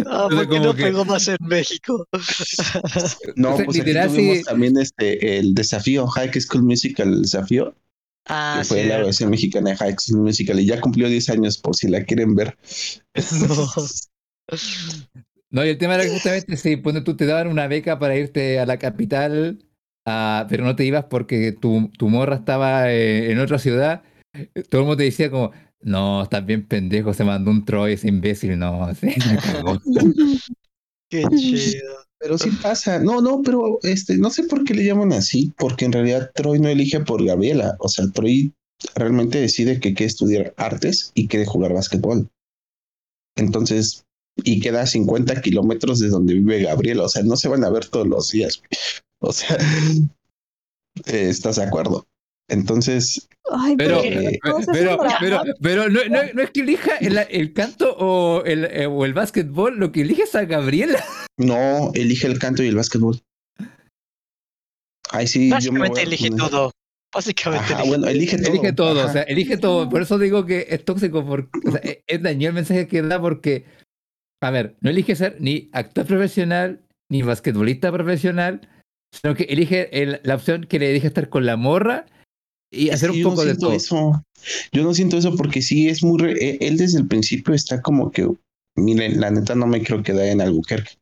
Ah, ¿por qué no que- pegó más en México? [laughs] No, O sea, pues aquí literal, tuvimos sí. también este, el desafío, High School Musical, el desafío, Ah, que fue sí. la versión mexicana de High School Musical y ya cumplió 10 años por si la quieren ver. [laughs] No. No, y el tema era que justamente si ponte tú te daban una beca para irte a la capital, ah, pero no te ibas porque tu, tu morra estaba eh, en otra ciudad, todo el mundo te decía como, no, estás bien pendejo, se mandó un Troy, ese imbécil, no, [laughs] se me. [laughs] Qué chido. Pero sí pasa. No, no, pero este, no sé por qué le llaman así, porque en realidad Troy no elige por Gabriela. O sea, Troy realmente decide que quiere estudiar artes y quiere jugar básquetbol. Entonces, y queda a 50 kilómetros de donde vive Gabriela. O sea, no se van a ver todos los días. [laughs] O sea, ¿estás de acuerdo? Entonces, Ay, Pero, pero, eh, pero, drama. pero, pero no, no- no es que elija el, el canto o el, eh, o el básquetbol, lo que elige es a Gabriela. no elige el canto y el básquetbol. Ay, sí, yo me voy Básicamente elige todo. Básicamente. Ajá, elige bueno, todo. elige todo. Elige todo, Ajá. o sea, elige todo. Por eso digo que es tóxico, porque, o sea, es, dañino el mensaje que da porque, a ver, no elige ser ni actor profesional, ni basquetbolista profesional, sino que elige el- la opción que le deja estar con la morra y hacer un poco no de todo. eso. Yo no siento eso porque sí es muy. re- eh, Él desde el principio está como que. Miren, la neta no me quiero quedar en Albuquerque.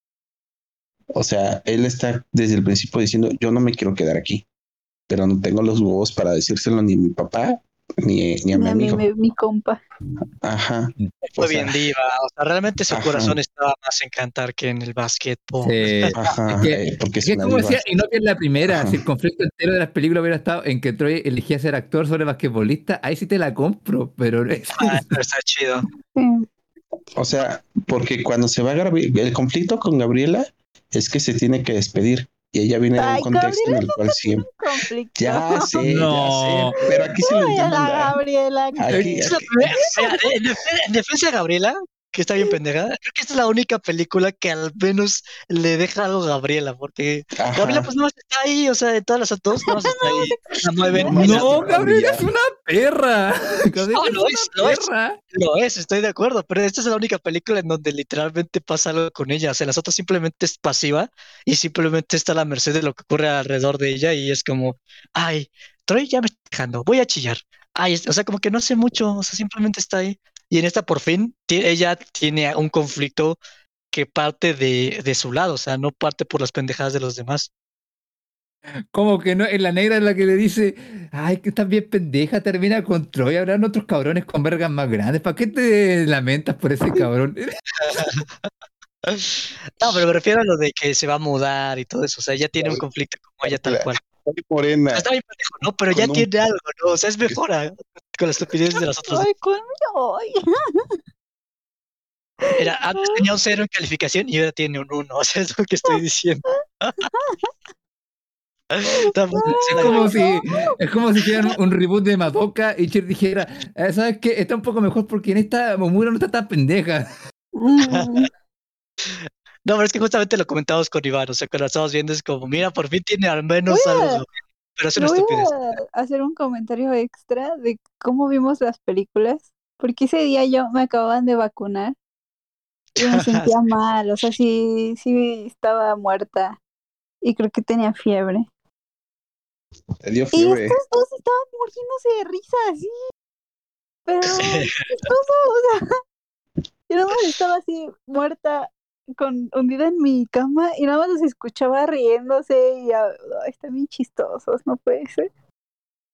O sea, él está desde el principio diciendo: Yo no me quiero quedar aquí. Pero no tengo los huevos para decírselo ni a mi papá ni, ni a mi a mi, amigo. mi, mi compa. Ajá. Fue o sea, bien diva. O sea, realmente su ajá. corazón estaba más en cantar que en el básquetbol. Sí. [laughs] Ajá. Es que- eh, porque Es como decía, y no que en la primera, Ajá. si el conflicto entero de las películas hubiera estado en que Troy elegía ser actor sobre basquetbolista, ahí sí te la compro, pero es- Ah, pero está chido. O sea, porque cuando se va a Gabri- el conflicto con Gabriela es que se tiene que despedir. Y ella viene de un contexto en el cual siempre. Conflicto. Ya sé, No. ya sé. Pero aquí se la la- Gabriela. Aquí- defe- en defensa de Gabriela, que está bien pendeja, [laughs] creo que esta es la única película que al menos le deja algo a Gabriela, porque Ajá. Gabriela pues no está ahí, o sea, de todas las dos, [laughs] no está ahí, la mueven. No, No, Gabriela es una perra. [laughs] Gabriela No, lo es es, una lo es. perra. Lo es, estoy de acuerdo, pero esta es la única película en donde literalmente pasa algo con ella. O sea, las otras simplemente es pasiva y simplemente está a la merced de lo que ocurre alrededor de ella y es como, ay, Troy ya me está dejando, voy a chillar. Ay, o sea, como que no hace mucho, o sea, simplemente está ahí. Y en esta por fin, ella tiene un conflicto que parte de, de su lado, o sea, no parte por las pendejadas de los demás. Como que no, en la negra es la que le dice, ay, que estás bien pendeja, termina con Troy, habrán otros cabrones con vergas más grandes. ¿Para qué te lamentas por ese cabrón? [laughs] No, pero me refiero a lo de que se va a mudar y todo eso, o sea, ella tiene un conflicto como ella tal cual. Está bien pendejo, ¿no? Pero ya un- tiene algo, ¿no? O sea, es mejora con las estupideces de las otras Ay, conmigo. Ay. Era, antes tenía un cero en calificación y ahora tiene un uno. [laughs] O sea, es lo que estoy diciendo. Es como si, es como si hicieran un reboot de Madoka y Cher dijera, "Eh, ¿sabes qué? Está un poco mejor porque en esta Momura no está tan pendeja. Mm, No, pero es que justamente lo comentamos con Iván. O sea, cuando lo estamos viendo es como, mira, por fin tiene al menos algo. Pero es una Voy estupidez. a hacer un comentario extra de cómo vimos las películas, porque ese día yo me acababan de vacunar y me [laughs] sentía mal, o sea, sí, sí estaba muerta y creo que tenía fiebre. Te dio Y fiebre. estos dos estaban muriéndose de risa, así. Pero [laughs] chistoso, o sea, [laughs] yo más estaba así muerta, con, hundida en mi cama y nada más los escuchaba riéndose y ah, ay, están bien chistosos, no puede ser.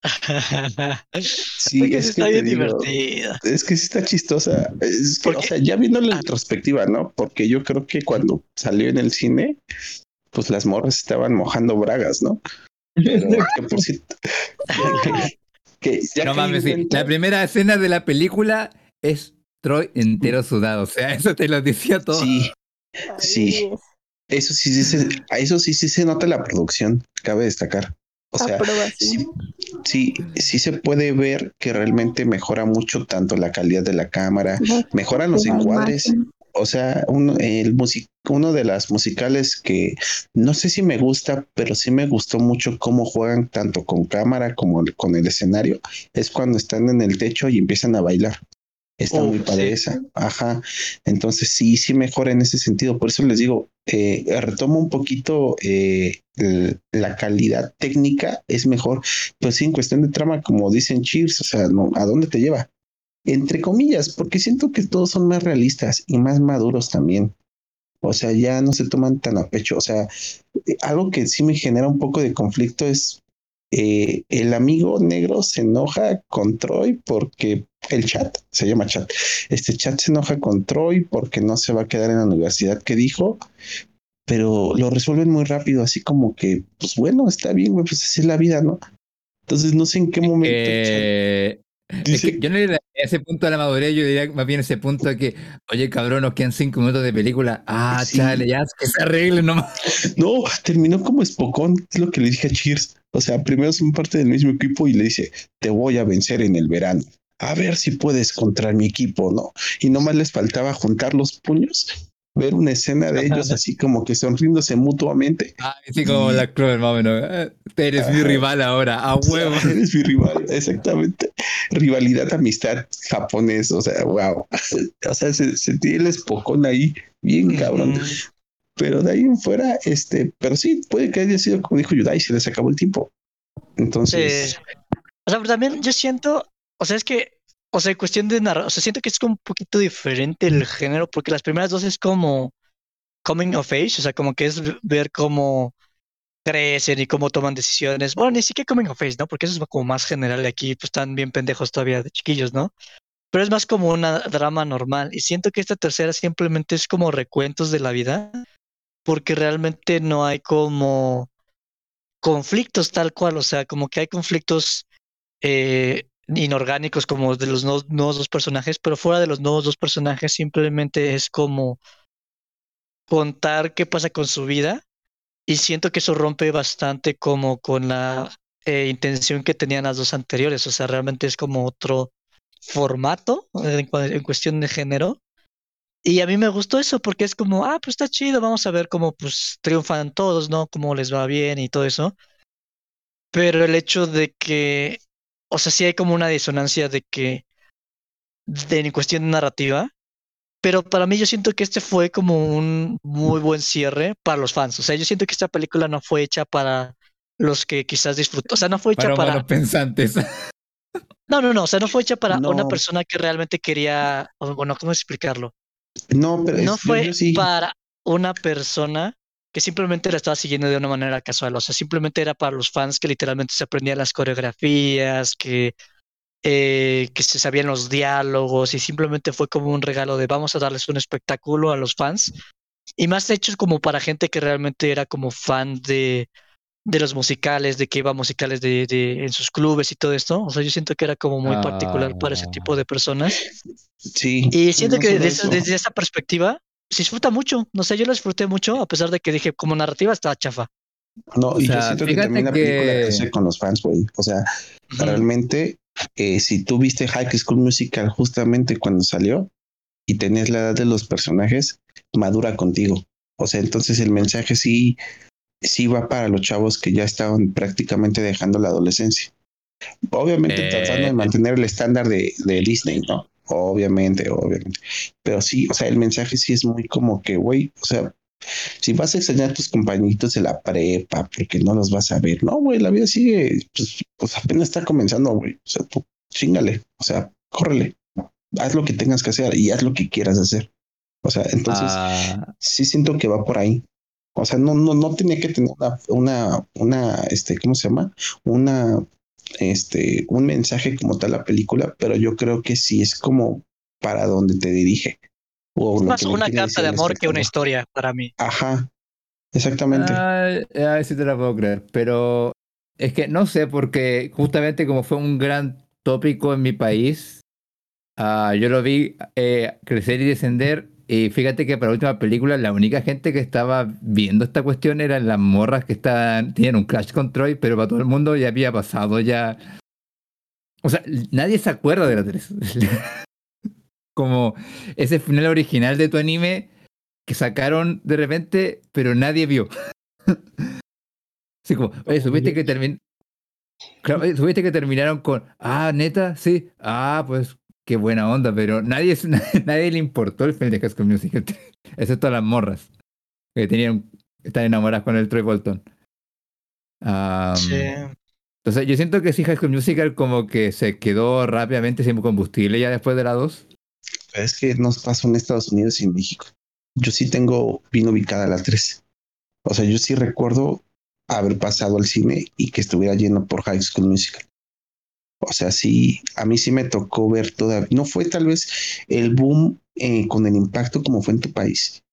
[laughs] Sí, Porque es que está te bien digo, divertida. Es que sí está chistosa. Es que, ¿Por o sea, ya viendo la retrospectiva, ¿no? Porque yo creo que cuando salió en el cine, pues las morras estaban mojando bragas, ¿no? Pero [laughs] que por cierto, que, [laughs] que ya no mames, sí. La primera escena de la película es Troy entero sudado. O sea, eso te lo decía todo. Sí, Sí. Eso sí, sí se, a eso sí, sí se nota la producción, cabe destacar. O sea, sí, sí, sí se puede ver que realmente mejora mucho tanto la calidad de la cámara, mejoran los encuadres. imagen. O sea, uno, el music, uno de las musicales que no sé si me gusta, pero sí me gustó mucho cómo juegan tanto con cámara como con el escenario, es cuando están en el techo y empiezan a bailar. Está muy padre sí. esa. Ajá. Entonces sí, sí mejora en ese sentido. Por eso les digo, eh, retomo un poquito eh, la calidad técnica es mejor, pues sí, en cuestión de trama, como dicen Cheers, o sea, no, ¿a dónde te lleva? Entre comillas, porque siento que todos son más realistas y más maduros también. O sea, ya no se toman tan a pecho. O sea, eh, algo que sí me genera un poco de conflicto es eh, el amigo negro se enoja con Troy porque el chat, se llama chat, este chat se enoja con Troy porque no se va a quedar en la universidad que dijo, pero lo resuelven muy rápido, así como que, pues bueno, está bien, pues así es la vida, ¿no? Entonces no sé en qué momento Eh, es dice, que yo no diría ese punto de la madurez, yo diría más bien ese punto de que, oye, cabrón, nos quedan cinco minutos de película. Ah, Sí. chale, ya que se arreglen nomás. no, terminó como espocón, es lo que le dije a Cheers. O sea, primero son parte del mismo equipo y le dice, te voy a vencer en el verano. A ver si puedes contra mi equipo, ¿no? Y nomás les faltaba juntar los puños ver una escena de ellos así como que sonriéndose mutuamente. Ah, sí, como la Clover, más o menos. Eh, Eres mi rival ahora, a huevo. Eres mi rival, exactamente. Rivalidad, amistad japonés, o sea, wow. [laughs] O sea, se, sentí el espocón ahí, bien cabrón. Ujú. Pero de ahí en fuera, este, pero sí, puede que haya sido como dijo Yudai, se les acabó el tiempo. Entonces, Sí. O sea, pero también yo siento, o sea, es que, o sea, cuestión de narrar, o sea, siento que es como un poquito diferente el género, porque las primeras dos es como coming of age, o sea, como que es ver cómo crecen y cómo toman decisiones. Bueno, ni siquiera coming of age, ¿no? Porque eso es como más general aquí, pues están bien pendejos todavía de chiquillos, ¿no? Pero es más como una drama normal. Y siento que esta tercera simplemente es como recuentos de la vida, porque realmente no hay como conflictos tal cual, o sea, como que hay conflictos eh, inorgánicos como de los nuevos, nuevos dos personajes, pero fuera de los nuevos dos personajes simplemente es como contar qué pasa con su vida y siento que eso rompe bastante como con la eh, intención que tenían las dos anteriores, o sea, realmente es como otro formato en, en cuestión de género. Y a mí me gustó eso porque es como, ah, pues está chido, vamos a ver cómo pues triunfan todos, ¿no? Cómo les va bien y todo eso. Pero el hecho de que, o sea, sí hay como una disonancia de que, de, en cuestión narrativa, pero para mí yo siento que este fue como un muy buen cierre para los fans. O sea, yo siento que esta película no fue hecha para los que quizás disfrutó. O sea, no fue hecha Para para... pensantes. No, no, no. O sea, no fue hecha para una persona que realmente quería... o Bueno, ¿cómo explicarlo? no, pero es- No yo- fue yo sí. para una persona que simplemente la estaba siguiendo de una manera casual. O sea, simplemente era para los fans que literalmente se aprendían las coreografías, que, eh, que se sabían los diálogos y simplemente fue como un regalo de vamos a darles un espectáculo a los fans. Y más hecho como para gente que realmente era como fan de, de los musicales, de que iba a musicales de, de, en sus clubes y todo esto. O sea, yo siento que era como muy particular para ese tipo de personas. Sí. Y siento no que solo de esa- eso. desde esa perspectiva se disfruta mucho. No sé, yo lo disfruté mucho, a pesar de que dije, como narrativa estaba chafa. No, O y yo siento que también la película que- crece con los fans, güey. O sea, realmente, eh, si tú viste High School Musical justamente cuando salió y tenías la edad de los personajes, madura contigo. O sea, entonces el mensaje sí, sí va para los chavos que ya estaban prácticamente dejando la adolescencia. Obviamente Eh, tratando de mantener el estándar de, de Disney, ¿no? Obviamente, obviamente. Pero sí, o sea, el mensaje sí es muy como que, güey, o sea, si vas a extrañar a tus compañitos de la prepa porque no los vas a ver, no, güey, la vida sigue, pues, pues apenas está comenzando, güey. O sea, tú chingale, o sea, córrele, haz lo que tengas que hacer y haz lo que quieras hacer. O sea, entonces Ah, sí siento que va por ahí. O sea, no, no, no tenía que tener una, una, una, este, ¿cómo se llama? Una, este, un mensaje como tal la película, pero yo creo que sí es como para donde te dirige. O Es más una carta de amor que una historia para mí. Ajá, exactamente. ah, ah, sí te la puedo creer. Pero es que no sé, porque justamente como fue un gran tópico en mi país, ah, yo lo vi eh, crecer y descender. Y fíjate que para la última película, la única gente que estaba viendo esta cuestión eran las morras que estaban, tenían un crash control, pero para todo el mundo ya había pasado ya. O sea, nadie se acuerda de la 3. [laughs] Como ese final original de tu anime que sacaron de repente, pero nadie vio. [laughs] Así como, oye, supiste que termin... Claro, supiste que terminaron con, ah, neta, sí, ah, pues qué buena onda, pero nadie, [laughs] nadie le importó el final de School Musical, [laughs] excepto a las morras que tenían, están enamoradas con el Troy Bolton. Sí. Entonces, yo siento que sí, High School Musical como que se quedó rápidamente sin combustible ya después de la 2. Es que nos pasó en Estados Unidos y en México. Yo sí tengo bien ubicada la 3. O sea, yo sí recuerdo haber pasado al cine y que estuviera lleno por High School Musical. O sea, sí, a mí sí me tocó ver toda. No fue tal vez el boom eh, con el impacto como fue en tu país.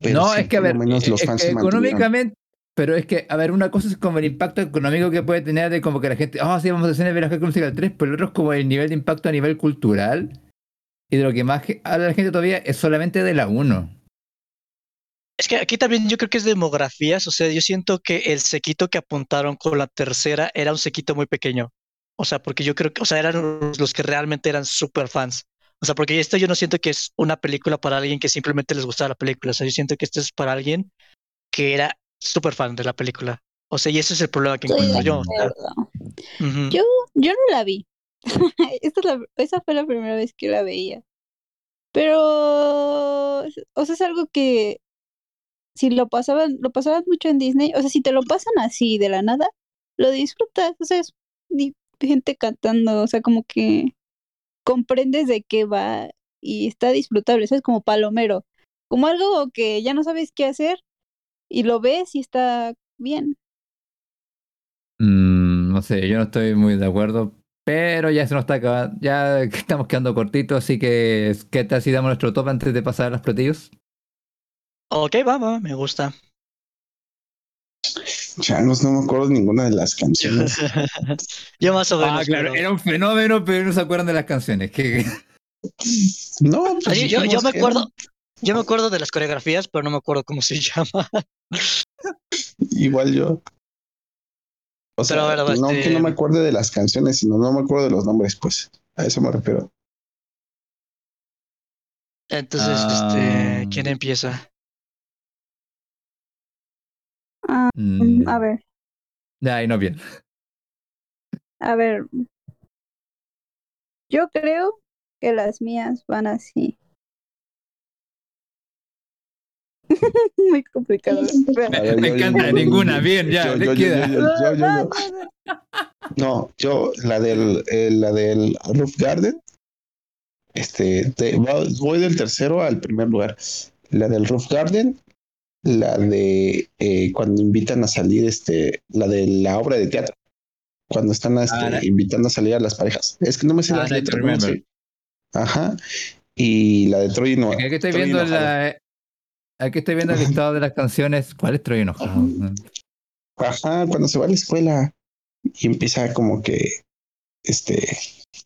Pero no, sí, es que a ver, menos los fans que económicamente, pero es que, a ver, una cosa es como el impacto económico que puede tener de como que la gente, ah, sí, vamos a hacer ver a High School Musical 3, pero el otro es como el nivel de impacto a nivel cultural. Y de lo que más habla la gente todavía es solamente de la 1. Es que aquí también yo creo que es demografías, o sea, yo siento que el sequito que apuntaron con la tercera era un sequito muy pequeño. O sea, porque yo creo que, o sea, eran los, que realmente eran super fans. O sea, porque esto yo no siento que es una película para alguien que simplemente les gustaba la película. O sea, yo siento que esto es para alguien que era súper fan de la película. O sea, y ese es el problema que Estoy encuentro yo. Yo, yo no la vi. [laughs] Esta es la- esa fue la primera vez que la veía. Pero, o sea, es algo que si lo pasaban, lo pasaban mucho en Disney, o sea, si te lo pasan así de la nada, lo disfrutas, o sea, es gente cantando, o sea, como que comprendes de qué va y está disfrutable, eso es como palomero, como algo que ya no sabes qué hacer y lo ves y está bien. Mm, no sé, yo no estoy muy de acuerdo, pero ya se nos está acabando, ya [laughs] estamos quedando cortitos, así que ¿qué tal si damos nuestro top antes de pasar a los platillos? Ok, va, va, me gusta. Changos, no me acuerdo de ninguna de las canciones. [laughs] yo más o menos. Ah, claro, pero- era un fenómeno, pero no se acuerdan de las canciones. No, pues yo, yo- me acuerdo. Yo me acuerdo de las coreografías, pero no me acuerdo cómo se [laughs] llama. Igual yo. O sea, Pero bueno, no este- que no me acuerde de las canciones, sino no me acuerdo de los nombres, pues. A eso me refiero. Entonces, Ah. este, ¿quién empieza? Ah, Mm, a ver, Ay, no bien. a ver. Yo creo que las mías van así. [laughs] Muy complicado. Me encanta, yo- ninguna, yo- bien, ya, le queda. yo- yo- yo- yo- No, yo- la del, eh, la del Roof Garden, este, te- voy del tercero al primer lugar. La del Roof Garden, la de eh, cuando invitan a salir, este, la de la obra de teatro, cuando están este, Ah, invitando a salir a las parejas. Es que no me sé Ah, las letras. Ajá. Y la de Troy no. Aquí estoy Troy viendo la, aquí estoy viendo el listado de las canciones. ¿Cuál estoy enojado? Ajá, cuando se va a la escuela y empieza como que, este,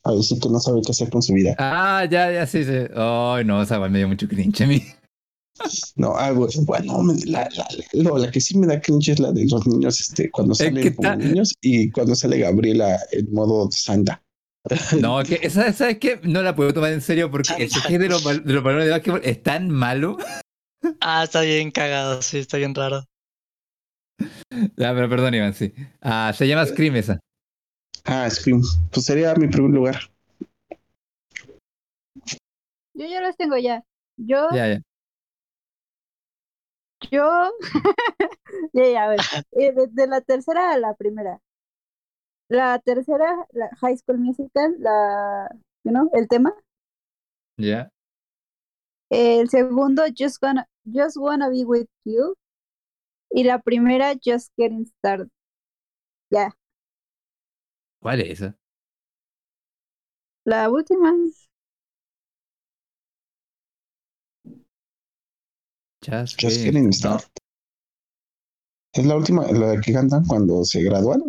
a decir que no sabe qué hacer con su vida. Ah, ya, ya, sí, sí. Ay, no, esa me dio mucho cringe a mí. No, algo, bueno, la, la, la, la que sí me da cringe es la de los niños, este, cuando Es salen que como niños y cuando sale Gabriela en modo Santa. [laughs] No, es que esa, ¿sabes qué? No la puedo tomar en serio porque el CG de los, de los balones de básquetbol es tan malo. Ah, está bien cagado, sí, está bien raro. Ya, pero perdón, Iván, sí. Ah, se llama Scream esa. Ah, Scream. Pues sería mi primer lugar. Yo ya las tengo ya. Yo, Ya, ya. yo, [laughs] ya, ya, a ver. [laughs] Eh, de, de la tercera a la primera. La tercera, la High School Musical, la, you know, el tema. Ya. El segundo, Just Wanna, Just Wanna Be With You. Y la primera, Just Getting Started. Ya, ¿Cuál es esa? la última. Just, Just. Getting. Started. Es la última, la que cantan cuando se gradúan.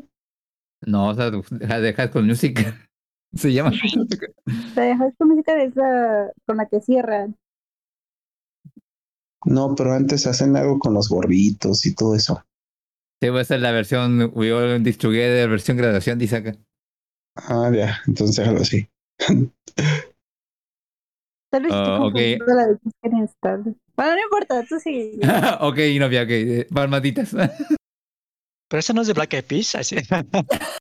No, o sea, de High School Music. Se llama. [laughs] La de High School Musical es la con la que cierran. No, pero antes hacen algo con los gorritos y todo eso. Sí, va a ser la versión We All This Together, versión graduación, dice acá. Ah, ya, entonces algo así. [laughs] Tal vez estoy Ah, ok. confundiendo la de. Bueno, no importa, tú sí. [laughs] ok, novia, ok. eh, Palmaditas. [laughs] Pero esa no es de Black Eyed Peas. [laughs] [laughs] [laughs] así. Se va,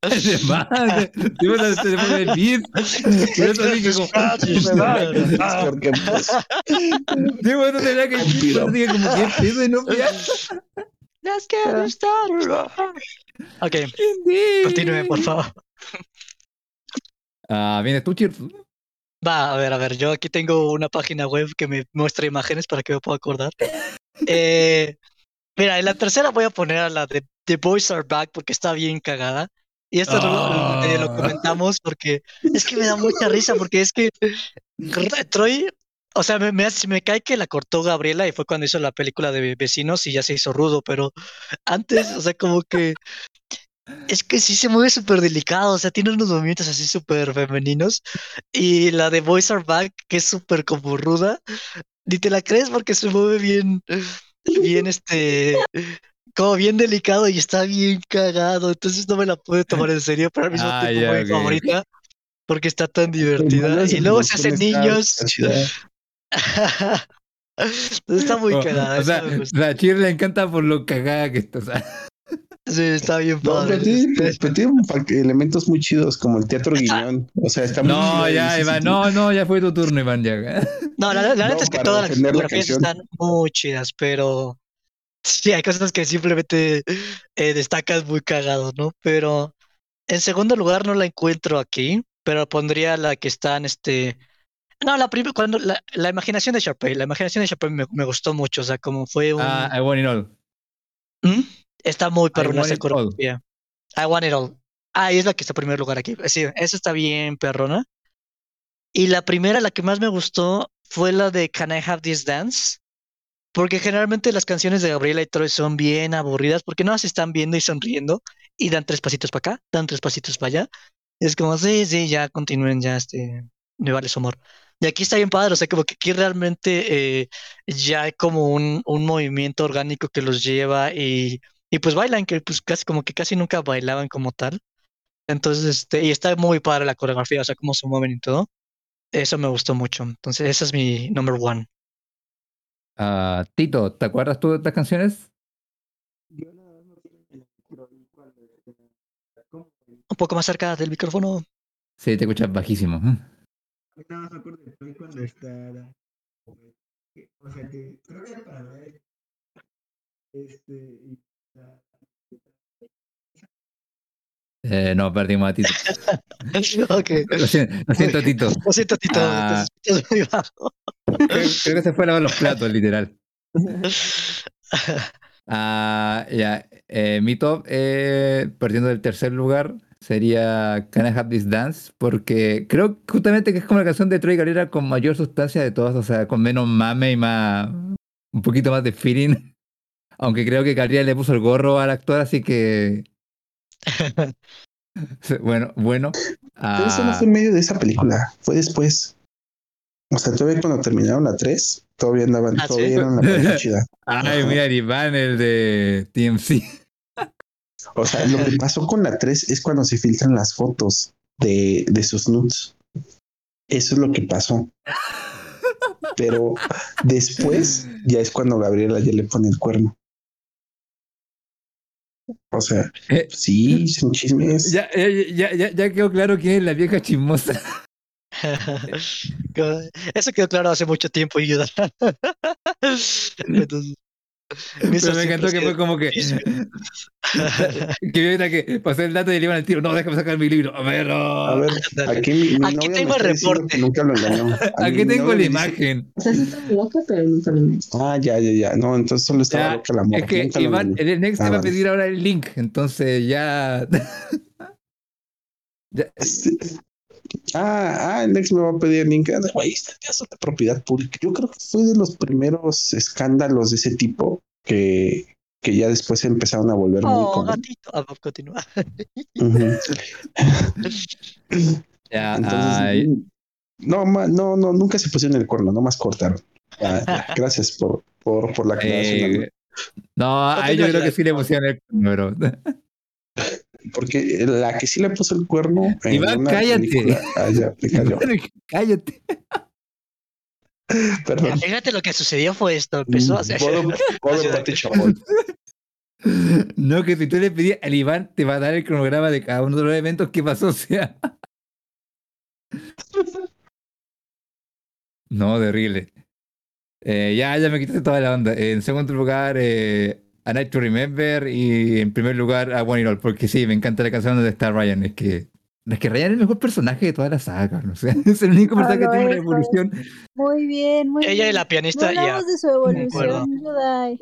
se va, se va a decir. Por eso dije como. Ah. Porque pues, Sí, bueno, tendrá que eso dije como, ¿qué pedo de novia? Let's get started. Ok, continúe, por favor. Ah, ¿vienes tú, Chir? Va, a ver, a ver, yo aquí tengo una página web que me muestra imágenes para que me pueda acordar. Eh, mira, en la tercera voy a poner a la de The Boys Are Back porque está bien cagada. Y esto no lo- eh, lo Ah. comentamos porque es que me da mucha risa porque es que Troy, o sea, me, me, me cae que la cortó Gabriela y fue cuando hizo la película de Vecinos y ya se hizo rudo, pero antes, o sea, como que es que sí se mueve súper delicado, o sea, tiene unos movimientos así súper femeninos. Y la de Boys Are Back, que es súper como ruda, ni te la crees porque se mueve bien, bien este, como bien delicado y está bien cagado. Entonces no me la puedo tomar en serio, pero al mismo Ah, tiempo favorita. porque está tan divertida. Y luego se hacen niños. [laughs] está muy O- cagada. O sea, le encanta por lo cagada que está. O sea, Sí, está bien No, padre. pero tiene, [laughs] pero- elementos muy chidos como el teatro guiñón. O sea, está muy no, ya, Iván, no, no, ya fue tu turno, Iván, ya. No, la, la No, neta es que todas las la fotografías están muy chidas, pero sí, hay cosas que simplemente eh, destacas muy cagado, ¿no? Pero en segundo lugar no la encuentro aquí, pero pondría la que está en este... No, la primera, cuando la, la imaginación de Sharpay, la imaginación de Sharpay me, me gustó mucho, o sea, como fue un... Ah, I want it all. ¿Mm? Está muy perrona esa coreografía. I want it all. Ah, y es la que está en primer lugar aquí. Sí, esa está bien perrona. Y la primera, la que más me gustó, fue la de Can I Have This Dance? Porque generalmente las canciones de Gabriela y Troy son bien aburridas porque no se están viendo y sonriendo y dan tres pasitos para acá, dan tres pasitos para allá. Es como, sí, sí, ya continúen, ya, este, me vale su amor. Y aquí está bien padre, o sea, como que aquí realmente eh, ya hay como un, un movimiento orgánico que los lleva y, y pues bailan, que pues casi como que casi nunca bailaban como tal. Entonces, este, y está muy padre la coreografía, o sea, cómo se mueven y todo. Eso me gustó mucho. Entonces, esa es mi number one. Ah, Tito, ¿te acuerdas tú de estas canciones? Un poco más cerca del micrófono. Sí, te escuchas bajísimo. Me acuerdo cuando está. O sea que creo que era para ver. Este. y la- Eh, no, perdimos a Tito. [laughs] ok. Lo siento, lo siento, Tito. Lo siento, Tito. Ah. te muy bajo. Creo, creo que se fue a lavar los platos, literal. [laughs] Ah, ya. eh, mi top, eh, partiendo del tercer lugar, sería Can I Have This Dance, porque creo justamente que es como la canción de Troy Galera con mayor sustancia de todas, o sea, con menos mame y más, un poquito más de feeling. [laughs] Aunque creo que Gabriela le puso el gorro al actor, así que. [laughs] Bueno, bueno. Pero eso no Ah, fue en medio de esa película, fue después. O sea, todavía cuando terminaron la 3, todavía andaban, Ah, ¿sí? todavía eran la [laughs] pareja chida. ay, mira, el Iván, el de TMC. O sea, lo que pasó con la 3 es cuando se filtran las fotos de, de sus nudes. Eso es lo que pasó. Pero después ya es cuando Gabriela ya le pone el cuerno. O sea, Eh, sí, son chismes. Ya, ya, ya, quedó claro quién es la vieja chismosa. [laughs] Eso quedó claro hace mucho tiempo, Yuda. [laughs] Entonces, [laughs] Pero me encantó que fue como que. [laughs] que ahorita que pasé el dato y le iban al tiro. No, déjame sacar mi libro. A ver, no. A ver, Ándale. aquí mi, mi Aquí novia tengo me el está diciendo reporte. nunca lo engañó. [laughs] Aquí tengo la imagen. O sea, sí estaba loca, pero nunca lo vi. Ah, ya, ya, ya. No, entonces solo estaba Ya, loca la morra. Es que nunca Iván, engañó. el Next Ah, te va a pedir ahora el link. Entonces ya. ya Ah, ah, el ex me va a pedir link. Anda, Güey, este caso de propiedad pública. Yo creo que fue de los primeros escándalos de ese tipo que, que ya después se empezaron a volver muy Oh, comunes. gatito. Ah, continúa. Ujú. ya, Entonces, ay, no, no, no, nunca se pusieron el cuerno, nomás cortaron. Ya, gracias por, por, por la aclaración. eh, no, ahí yo creo que sí le pusieron el número. [laughs] Porque la que sí le puso el cuerno. en Iván, una cállate. película- Ah, cayó. [laughs] Cállate. [laughs] Perdón. Fíjate lo que sucedió fue esto. Empezó a hacer. [laughs] No, que si tú le pedías al Iván, te va a dar el cronograma de cada uno de los eventos que pasó, o sea. No, terrible. Eh, ya, ya me quitaste toda la onda. En segundo lugar, eh, A Night to Remember. Y en primer lugar, A One It All. Porque sí, me encanta la canción donde está Ryan. Es que, es que Ryan es el mejor personaje de toda la saga. ¿no? O sea, [laughs] es el único Ah, personaje que tiene una es, es. evolución. Muy bien, muy Ella y bien. la No pianista, ya. hablamos de su evolución, Yudai.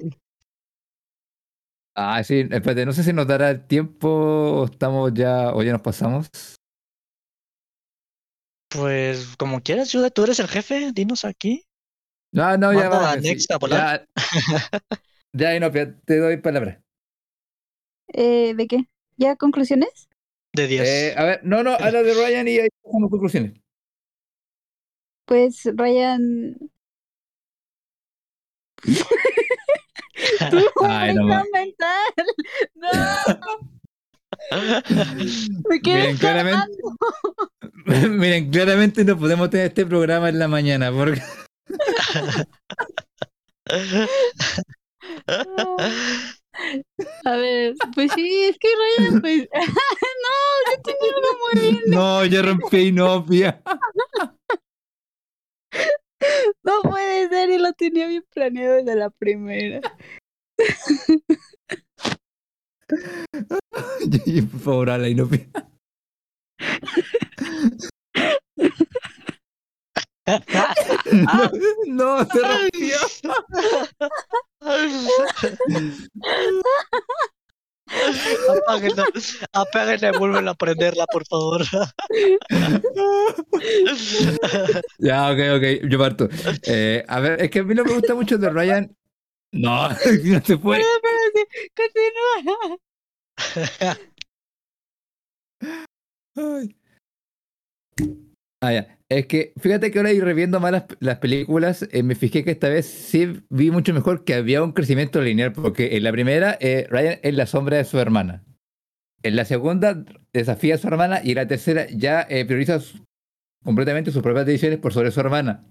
Ah, sí, espérate, no sé si nos dará el tiempo o estamos ya, o ya nos pasamos. Pues como quieras, Yuda, tú eres el jefe, dinos aquí. No, no, ya Manda va. a sí, Next a volar. Ya, [laughs] ya, no, te doy palabra. Eh, ¿De qué? ¿Ya conclusiones? De 10. Eh, a ver, no, no, habla de Ryan y ahí hacemos conclusiones. Pues Ryan. [laughs] Ay, no, mental. No, [laughs] me quedé Bien, claramente. [laughs] Miren, claramente no podemos tener este programa en la mañana porque [laughs] A ver, pues sí, es que Ryan, pues. [laughs] no, yo tenía una muy bien. no, yo rompí Inopia. [laughs] No puede ser, y lo tenía bien planeado desde la primera. Por favor, a la Inopia. No, [laughs] no, se rompió. Apáguenla, apáguenla y vuelven a prenderla, por favor. Ya, ok, ok, yo parto. Eh, a ver, es que a mí no me gusta mucho de Ryan. No, [laughs] no se fue. Espérate, continúa. Ay. Ah, ya. Es que fíjate que ahora ir reviendo más las, las películas, eh, me fijé que esta vez sí vi mucho mejor que había un crecimiento lineal, porque en la primera eh, Ryan es la sombra de su hermana. En la segunda desafía a su hermana y en la tercera ya eh, prioriza su- completamente sus propias decisiones por sobre su hermana.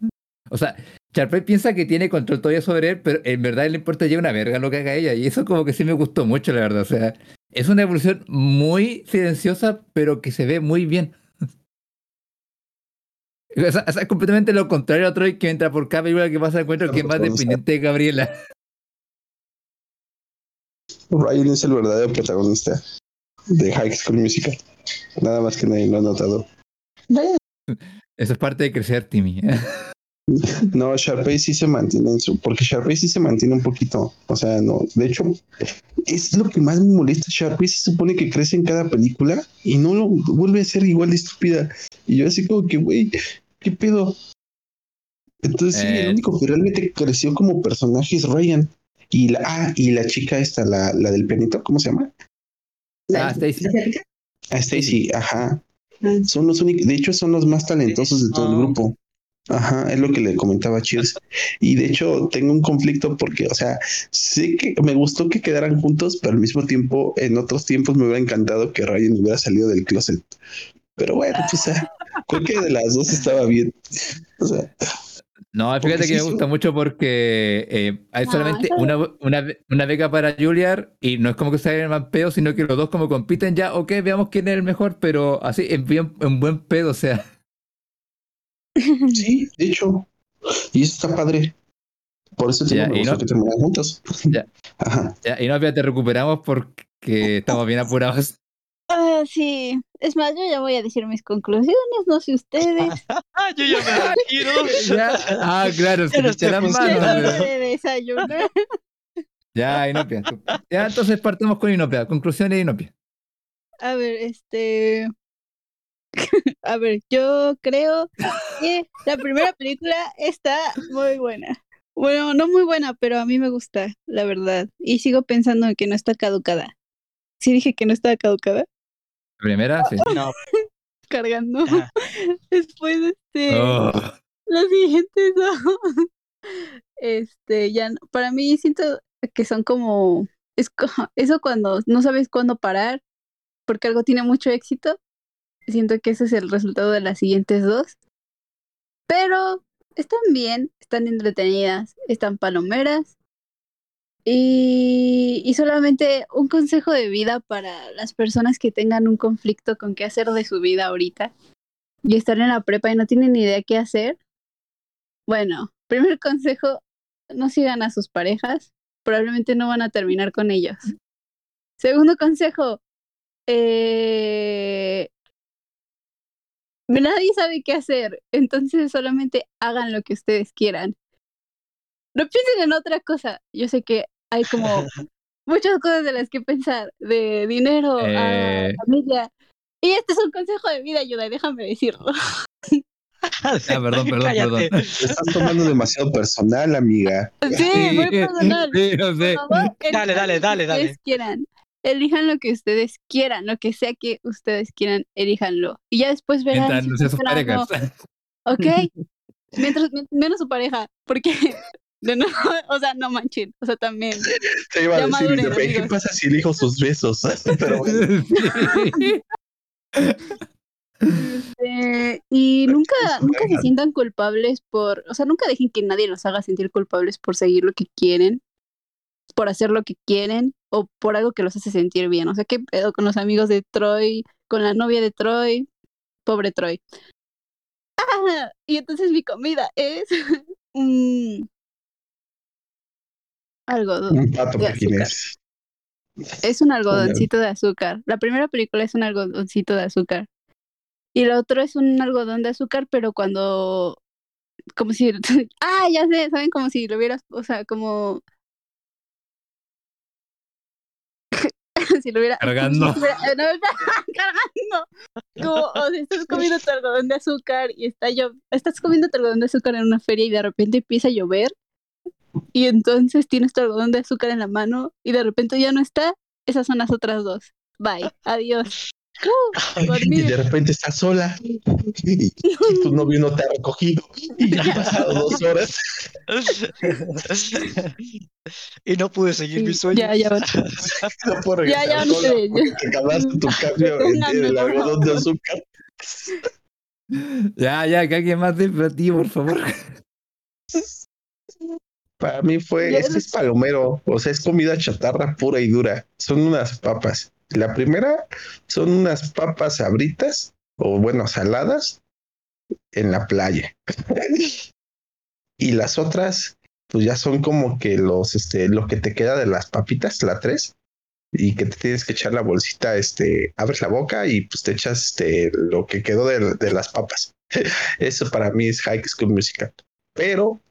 O sea, Sharpay piensa que tiene control todavía sobre él, pero en verdad le importa ya una verga lo que haga ella. Y eso como que sí me gustó mucho, la verdad. O sea, es una evolución muy silenciosa, pero que se ve muy bien. O sea, es completamente lo contrario a Troy que entra por cada película que pasa encuentro que es más dependiente de Gabriela. Ryan es el verdadero protagonista de High School Musical. Nada más que nadie lo ha notado. Eso es parte de crecer, Timmy. [laughs] No, Sharpay sí se mantiene en su, porque Sharpay sí se mantiene un poquito. O sea, no, de hecho, es lo que más me molesta. Sharpay se supone que crece en cada película y no lo vuelve a ser igual de estúpida. Y yo así como que, güey, ¿qué pedo? Entonces sí, Eh. el único que realmente creció como personaje es Ryan. Y la, ah, y la chica esta, la, la del penito, ¿cómo se llama? Ah, Stacy. Ah, Stacy, ajá. Son los únicos, de hecho son los más talentosos de todo el Ah. grupo. Ajá, es lo que le comentaba a Cheers. Y de hecho tengo un conflicto porque, o sea, sé que me gustó que quedaran juntos, pero al mismo tiempo, en otros tiempos me hubiera encantado que Ryan hubiera salido del closet. Pero bueno, pues ah, creo que de las dos estaba bien. O sea, No, fíjate sí que me gusta mucho porque eh, hay No, solamente una, una, una beca para Juilliard y no es como que el más pedo, sino que los dos como compiten ya, ok, veamos quién es el mejor, pero así en, bien, en buen pedo, o sea. [laughs] sí, de hecho. Y eso está padre. Por eso Ya, y no- que juntos. Ya. [laughs] Ajá. Ya, y no, te recuperamos porque [laughs] estamos bien apurados. Ah, sí. Es más, yo ya voy a decir mis conclusiones, no sé ustedes. [laughs] Ah, yo ya me imagino. [laughs] Ya. Ah, claro, se te manos. Ya funcionando. pero- de desayunar. [laughs] Ya, Inopia. Ya, entonces partamos con Inopia. Conclusiones de Inopia. A ver, este. A ver, yo creo que la primera película está muy buena. Bueno, no muy buena, pero a mí me gusta, la verdad. Y sigo pensando en que no está caducada. Sí dije que no estaba caducada. Primera, sí. [laughs] No, Cargando. Ajá. [laughs] Después, este. Oh, Los siguientes son. [laughs] Este, ya no- para mí siento que son como. Es eso cuando no sabes cuándo parar, porque algo tiene mucho éxito. Siento que ese es el resultado de las siguientes dos. Pero están bien, están entretenidas, están palomeras. Y, solamente un consejo de vida para las personas que tengan un conflicto con qué hacer de su vida ahorita y están en la prepa y no tienen ni idea qué hacer. Bueno, primer consejo, no sigan a sus parejas, probablemente no van a terminar con ellos. Segundo consejo, eh, nadie sabe qué hacer, entonces solamente hagan lo que ustedes quieran. No piensen en otra cosa. Yo sé que hay como [laughs] muchas cosas de las que pensar, de dinero, a Eh. familia. Y este es un consejo de vida, ayuda, déjame decirlo. Ah, [laughs] perdón, perdón, Cállate. perdón. Te estás tomando demasiado personal, amiga. Sí, muy personal. [laughs] Sí, no sé. Por favor, Dale, dale, elijan dale, lo que dale. ustedes quieran. Elijan lo que ustedes quieran, lo que sea que ustedes quieran, elíjanlo. Y ya después verán. Mientras si no sea no. parejas. ¿Ok? Mientras, men- menos su pareja, porque de nuevo, [laughs] o sea, no manchen, o sea, también. Te iba a decir, maduren, "Ve, ¿qué amigos". pasa si elijo sus besos? [laughs] Pero bueno, Sí. Eh, y nunca, nunca se sientan culpables por, o sea, nunca dejen que nadie los haga sentir culpables por seguir lo que quieren, por hacer lo que quieren o por algo que los hace sentir bien. O sea, ¿qué pedo con los amigos de Troy, con la novia de Troy? Pobre Troy. Ah, y entonces mi comida es un [laughs] algodón. Un pato de pequinés. Es un algodoncito de azúcar. La primera película es un algodoncito de azúcar. Y la otra es un algodón de azúcar, pero cuando. Como si. [laughs] ah, ya sé, ¿saben? Como si lo hubieras. O sea, como. [laughs] si lo hubiera. Cargando. si [laughs] hubiera- no, cargando. Como, o sea, estás comiendo tu algodón de azúcar y está yo. Estás comiendo tu algodón de azúcar en una feria y de repente empieza a llover. Y entonces tienes tu algodón de azúcar en la mano y de repente ya no está. Esas son las otras dos. Bye. Adiós. Uh, Y de repente estás sola [laughs] y tu novio no te ha recogido y ya han pasado dos horas. y no pude seguir mis sueños. Ya, ya. No puedo Ya, ya, no sé, te acabaste tu cambio [laughs] en el algodón de azúcar. Ya, ya, que alguien más para ti, por favor. [laughs] Para mí fue, Ya no- es palomero, o sea, es comida chatarra pura y dura. Son unas papas. La primera son unas papas sabritas, o bueno, saladas, en la playa. [laughs] y las otras, pues ya son como que los, este, lo que te queda de las papitas, la tres, y que te tienes que echar la bolsita, este, abres la boca y pues te echas este, lo que quedó de, de las papas. [laughs] Eso para mí es High School Musical. Pero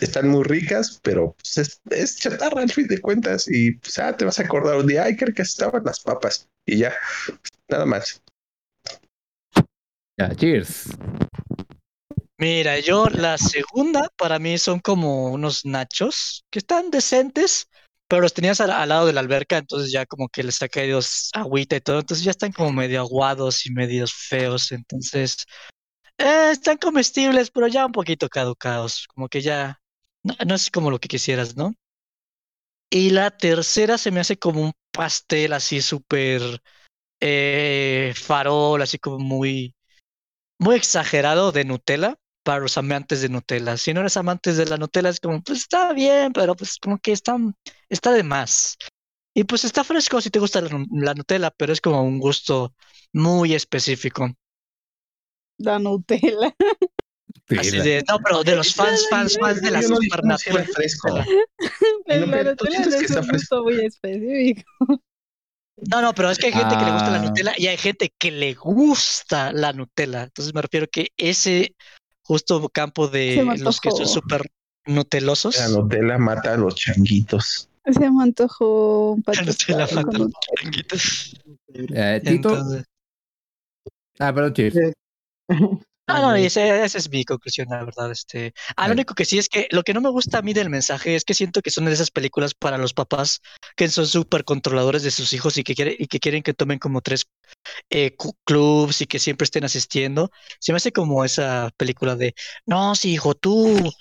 están muy ricas, pero pues, es, es chatarra al fin de cuentas. Y pues, ah, te vas a acordar un día, ay, creo que estaban las papas. Y ya, nada más. Ya, cheers. Mira, yo la segunda para mí son como unos nachos que están decentes, pero los tenías al, al lado de la alberca, entonces ya como que les ha caído agüita y todo, entonces ya están como medio aguados y medios feos, entonces eh, están comestibles, pero ya un poquito caducados, como que ya no, no es como lo que quisieras, ¿no? Y la tercera se me hace como un pastel así súper eh, farol, así como muy, muy exagerado de Nutella para los amantes de Nutella. Si no eres amantes de la Nutella, es como, pues está bien, pero pues como que está, está de más. Y pues está fresco si te gusta la, la Nutella, pero es como un gusto muy específico. La Nutella. [laughs] Así de, no, pero de los [laughs] fans, fans, fans de la Yo no dije que no supernatural. era fresco. [laughs] Pero no, la pero tú Nutella que es un gusto muy específico. No, no, pero es que hay gente que le gusta la Ah. Nutella y hay gente que le gusta la Nutella. Entonces me refiero que ese justo campo de los que son súper nutelosos. La Nutella mata a los changuitos. Se me antojó un [laughs] La Nutella mata a los changuitos. Eh, Tito. Entonces- Ah, perdón, cheers. No, no, y ese- esa es mi conclusión, la verdad. Este, ah, lo único que sí es que lo que no me gusta a mí del mensaje es que siento que son de esas películas para los papás que son súper controladores de sus hijos y que quieren, y que quieren que tomen como tres eh, clubs y que siempre estén asistiendo. Se me hace como esa película de, no, sí, hijo, tú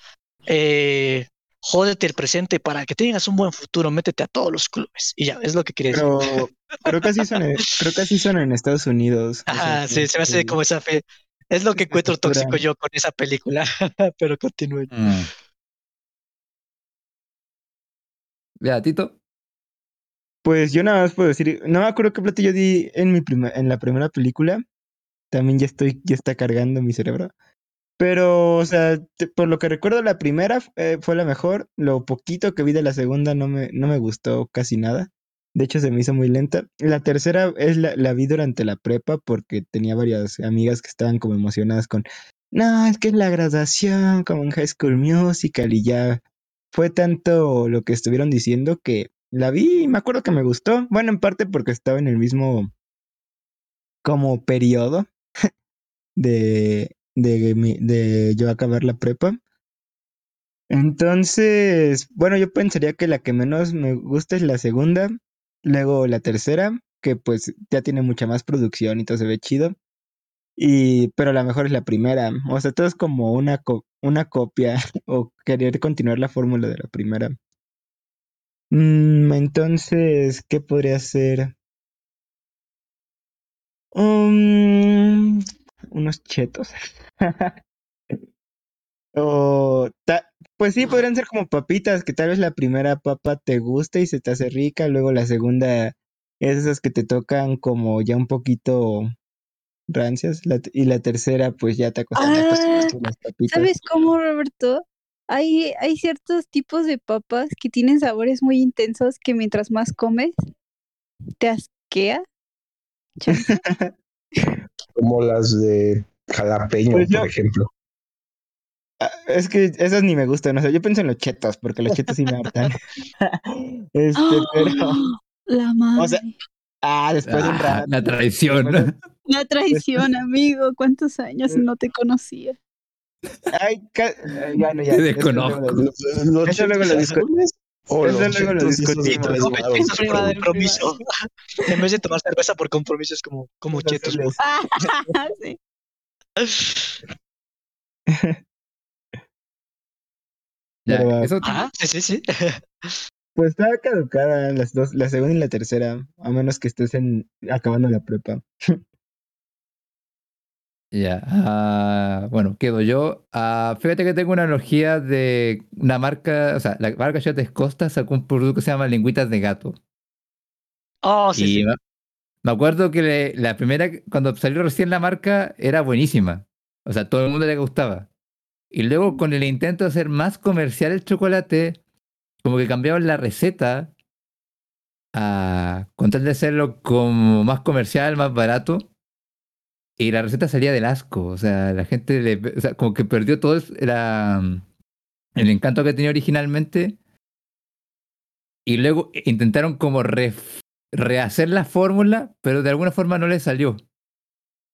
eh, jódete el presente para que tengas un buen futuro, métete a todos los clubes. Y ya, es lo que quería decir. Pero creo que así son en, creo que así son en Estados Unidos. o sea, Ajá, sí, se me hace que- como esa fe. Es lo que encuentro estructura. tóxico yo con esa película, [laughs] pero continúen. Mm. Ya, Tito. Pues yo nada más puedo decir, no me acuerdo qué plato yo di en mi prima- en la primera película. También ya estoy, ya está cargando mi cerebro. Pero, o sea, te- por lo que recuerdo, la primera eh, fue la mejor. Lo poquito que vi de la segunda no me, no me gustó casi nada. De hecho, se me hizo muy lenta. La tercera es la, la vi durante la prepa porque tenía varias amigas que estaban como emocionadas con, no, es que es la graduación como en High School Musical y ya fue tanto lo que estuvieron diciendo que la vi y me acuerdo que me gustó. Bueno, en parte porque estaba en el mismo como periodo [laughs] de, de, de yo acabar la prepa. Entonces, bueno, yo pensaría que la que menos me gusta es la segunda, luego la tercera, que pues ya tiene mucha más producción y todo se ve chido. Y, pero la mejor es la primera. O sea, todo es como una, una copia [laughs] o querer continuar la fórmula de la primera. Mm, entonces, ¿qué podría ser? Um, unos chetos. [laughs] o ta- pues sí, podrían ser como papitas, que tal vez la primera papa te guste y se te hace rica, luego la segunda es esas que te tocan como ya un poquito rancias, la y la tercera pues ya te acostumbras Ah, a las papitas. ¿Sabes cómo, Roberto? Hay, hay ciertos tipos de papas que tienen sabores muy intensos que mientras más comes, te asquea. [laughs] Como las de jalapeño, Pues yo- por ejemplo. Es que esas ni me gustan, o sea, yo pienso en los chetos, porque los chetos sí me hartan. [laughs] Este, pero, ¡Ah! La madre. sea, ah, después de un Ah, rato. la traición. después La traición, amigo. ¿Cuántos años y no te conocía? Ay, ca- bueno, ya. Te eso luego desconozco. lo- Eso luego lo o eso luego lo discutimos. Chetos prima por del compromiso. [laughs] En vez de tomar cerveza por compromiso es como, como chetos. [laughs] Ah, sí. Ya, Pero, eso Ah, sí, sí, sí. [laughs] Pues está caducada las dos, la segunda y la tercera, a menos que estés en acabando la prepa. [laughs] Ya, ah, bueno, quedo yo. Ah, fíjate que tengo una analogía de una marca, o sea, la marca Chates Costa sacó un producto que se llama lengüitas de gato. Oh, sí, y sí. Me, me acuerdo que le- la primera, cuando salió recién la marca, era buenísima. O sea, todo el mundo le gustaba. Y luego con el intento de hacer más comercial el chocolate, como que cambiaron la receta a, con tal de hacerlo como más comercial, más barato. Y la receta salía del asco. O sea, la gente como que perdió todo el, encanto que tenía originalmente. Y luego intentaron como rehacer la fórmula, pero de alguna forma no le salió.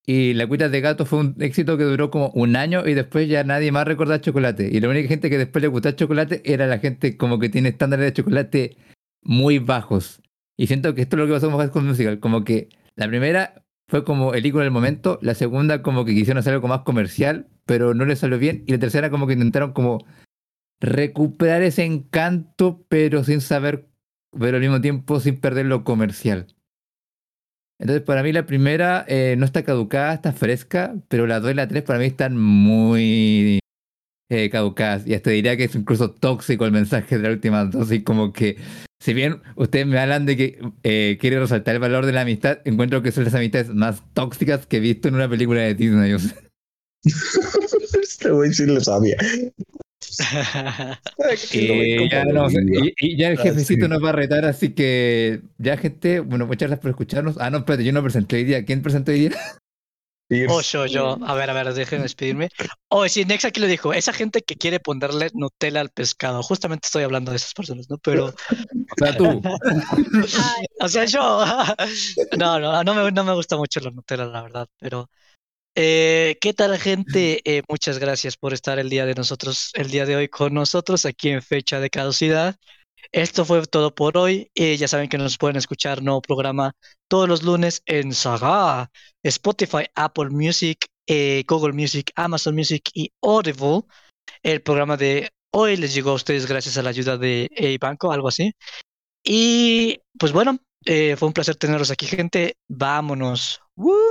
Y la cuita de gato fue un éxito que duró como un año y después ya nadie más recordaba chocolate. Y la única gente que después le gustaba chocolate era la gente como que tiene estándares de chocolate muy bajos. Y siento que esto es lo que pasó con High Musical. Como que la primera fue como el icono del momento, la segunda como que quisieron hacer algo más comercial, pero no le salió bien. Y la tercera como que intentaron como recuperar ese encanto, pero sin saber, pero al mismo tiempo sin perder lo comercial. Entonces, para mí la primera eh, no está caducada, está fresca, pero la 2 y la 3 para mí están muy eh, caducadas. Y hasta diría que es incluso tóxico el mensaje de la última dos. Como que, si bien ustedes me hablan de que eh, quiere resaltar el valor de la amistad, encuentro que son las amistades más tóxicas que he visto en una película de Disney. Este güey sí lo sabía. [laughs] Eh, ya, no, y, y ya el Ah, jefecito sí. nos va a retar, así que ya gente, bueno, muchas gracias por escucharnos. Ah, no, espérate, yo no presenté hoy día. ¿Quién presentó hoy día? [laughs] Oh, yo, yo. A ver, a ver, déjenme despedirme. Oh, sí, Nex aquí lo dijo. Esa gente que quiere ponerle Nutella al pescado. Justamente estoy hablando de esas personas, ¿no? Pero, O sea, tú. [laughs] O sea, yo. No, no, no me, no me gusta mucho la Nutella, la verdad. Pero, eh, ¿qué tal, gente? Eh, muchas gracias por estar el día de nosotros, el día de hoy con nosotros aquí en Fecha de Caducidad. Esto fue todo por hoy. Eh, ya saben que nos pueden escuchar nuevo programa todos los lunes en Saga, Spotify, Apple Music, eh, Google Music, Amazon Music y Audible. El programa de hoy les llegó a ustedes gracias a la ayuda de Banco, algo así. Y pues bueno, fue un placer tenerlos aquí, gente. Vámonos. ¡Woo!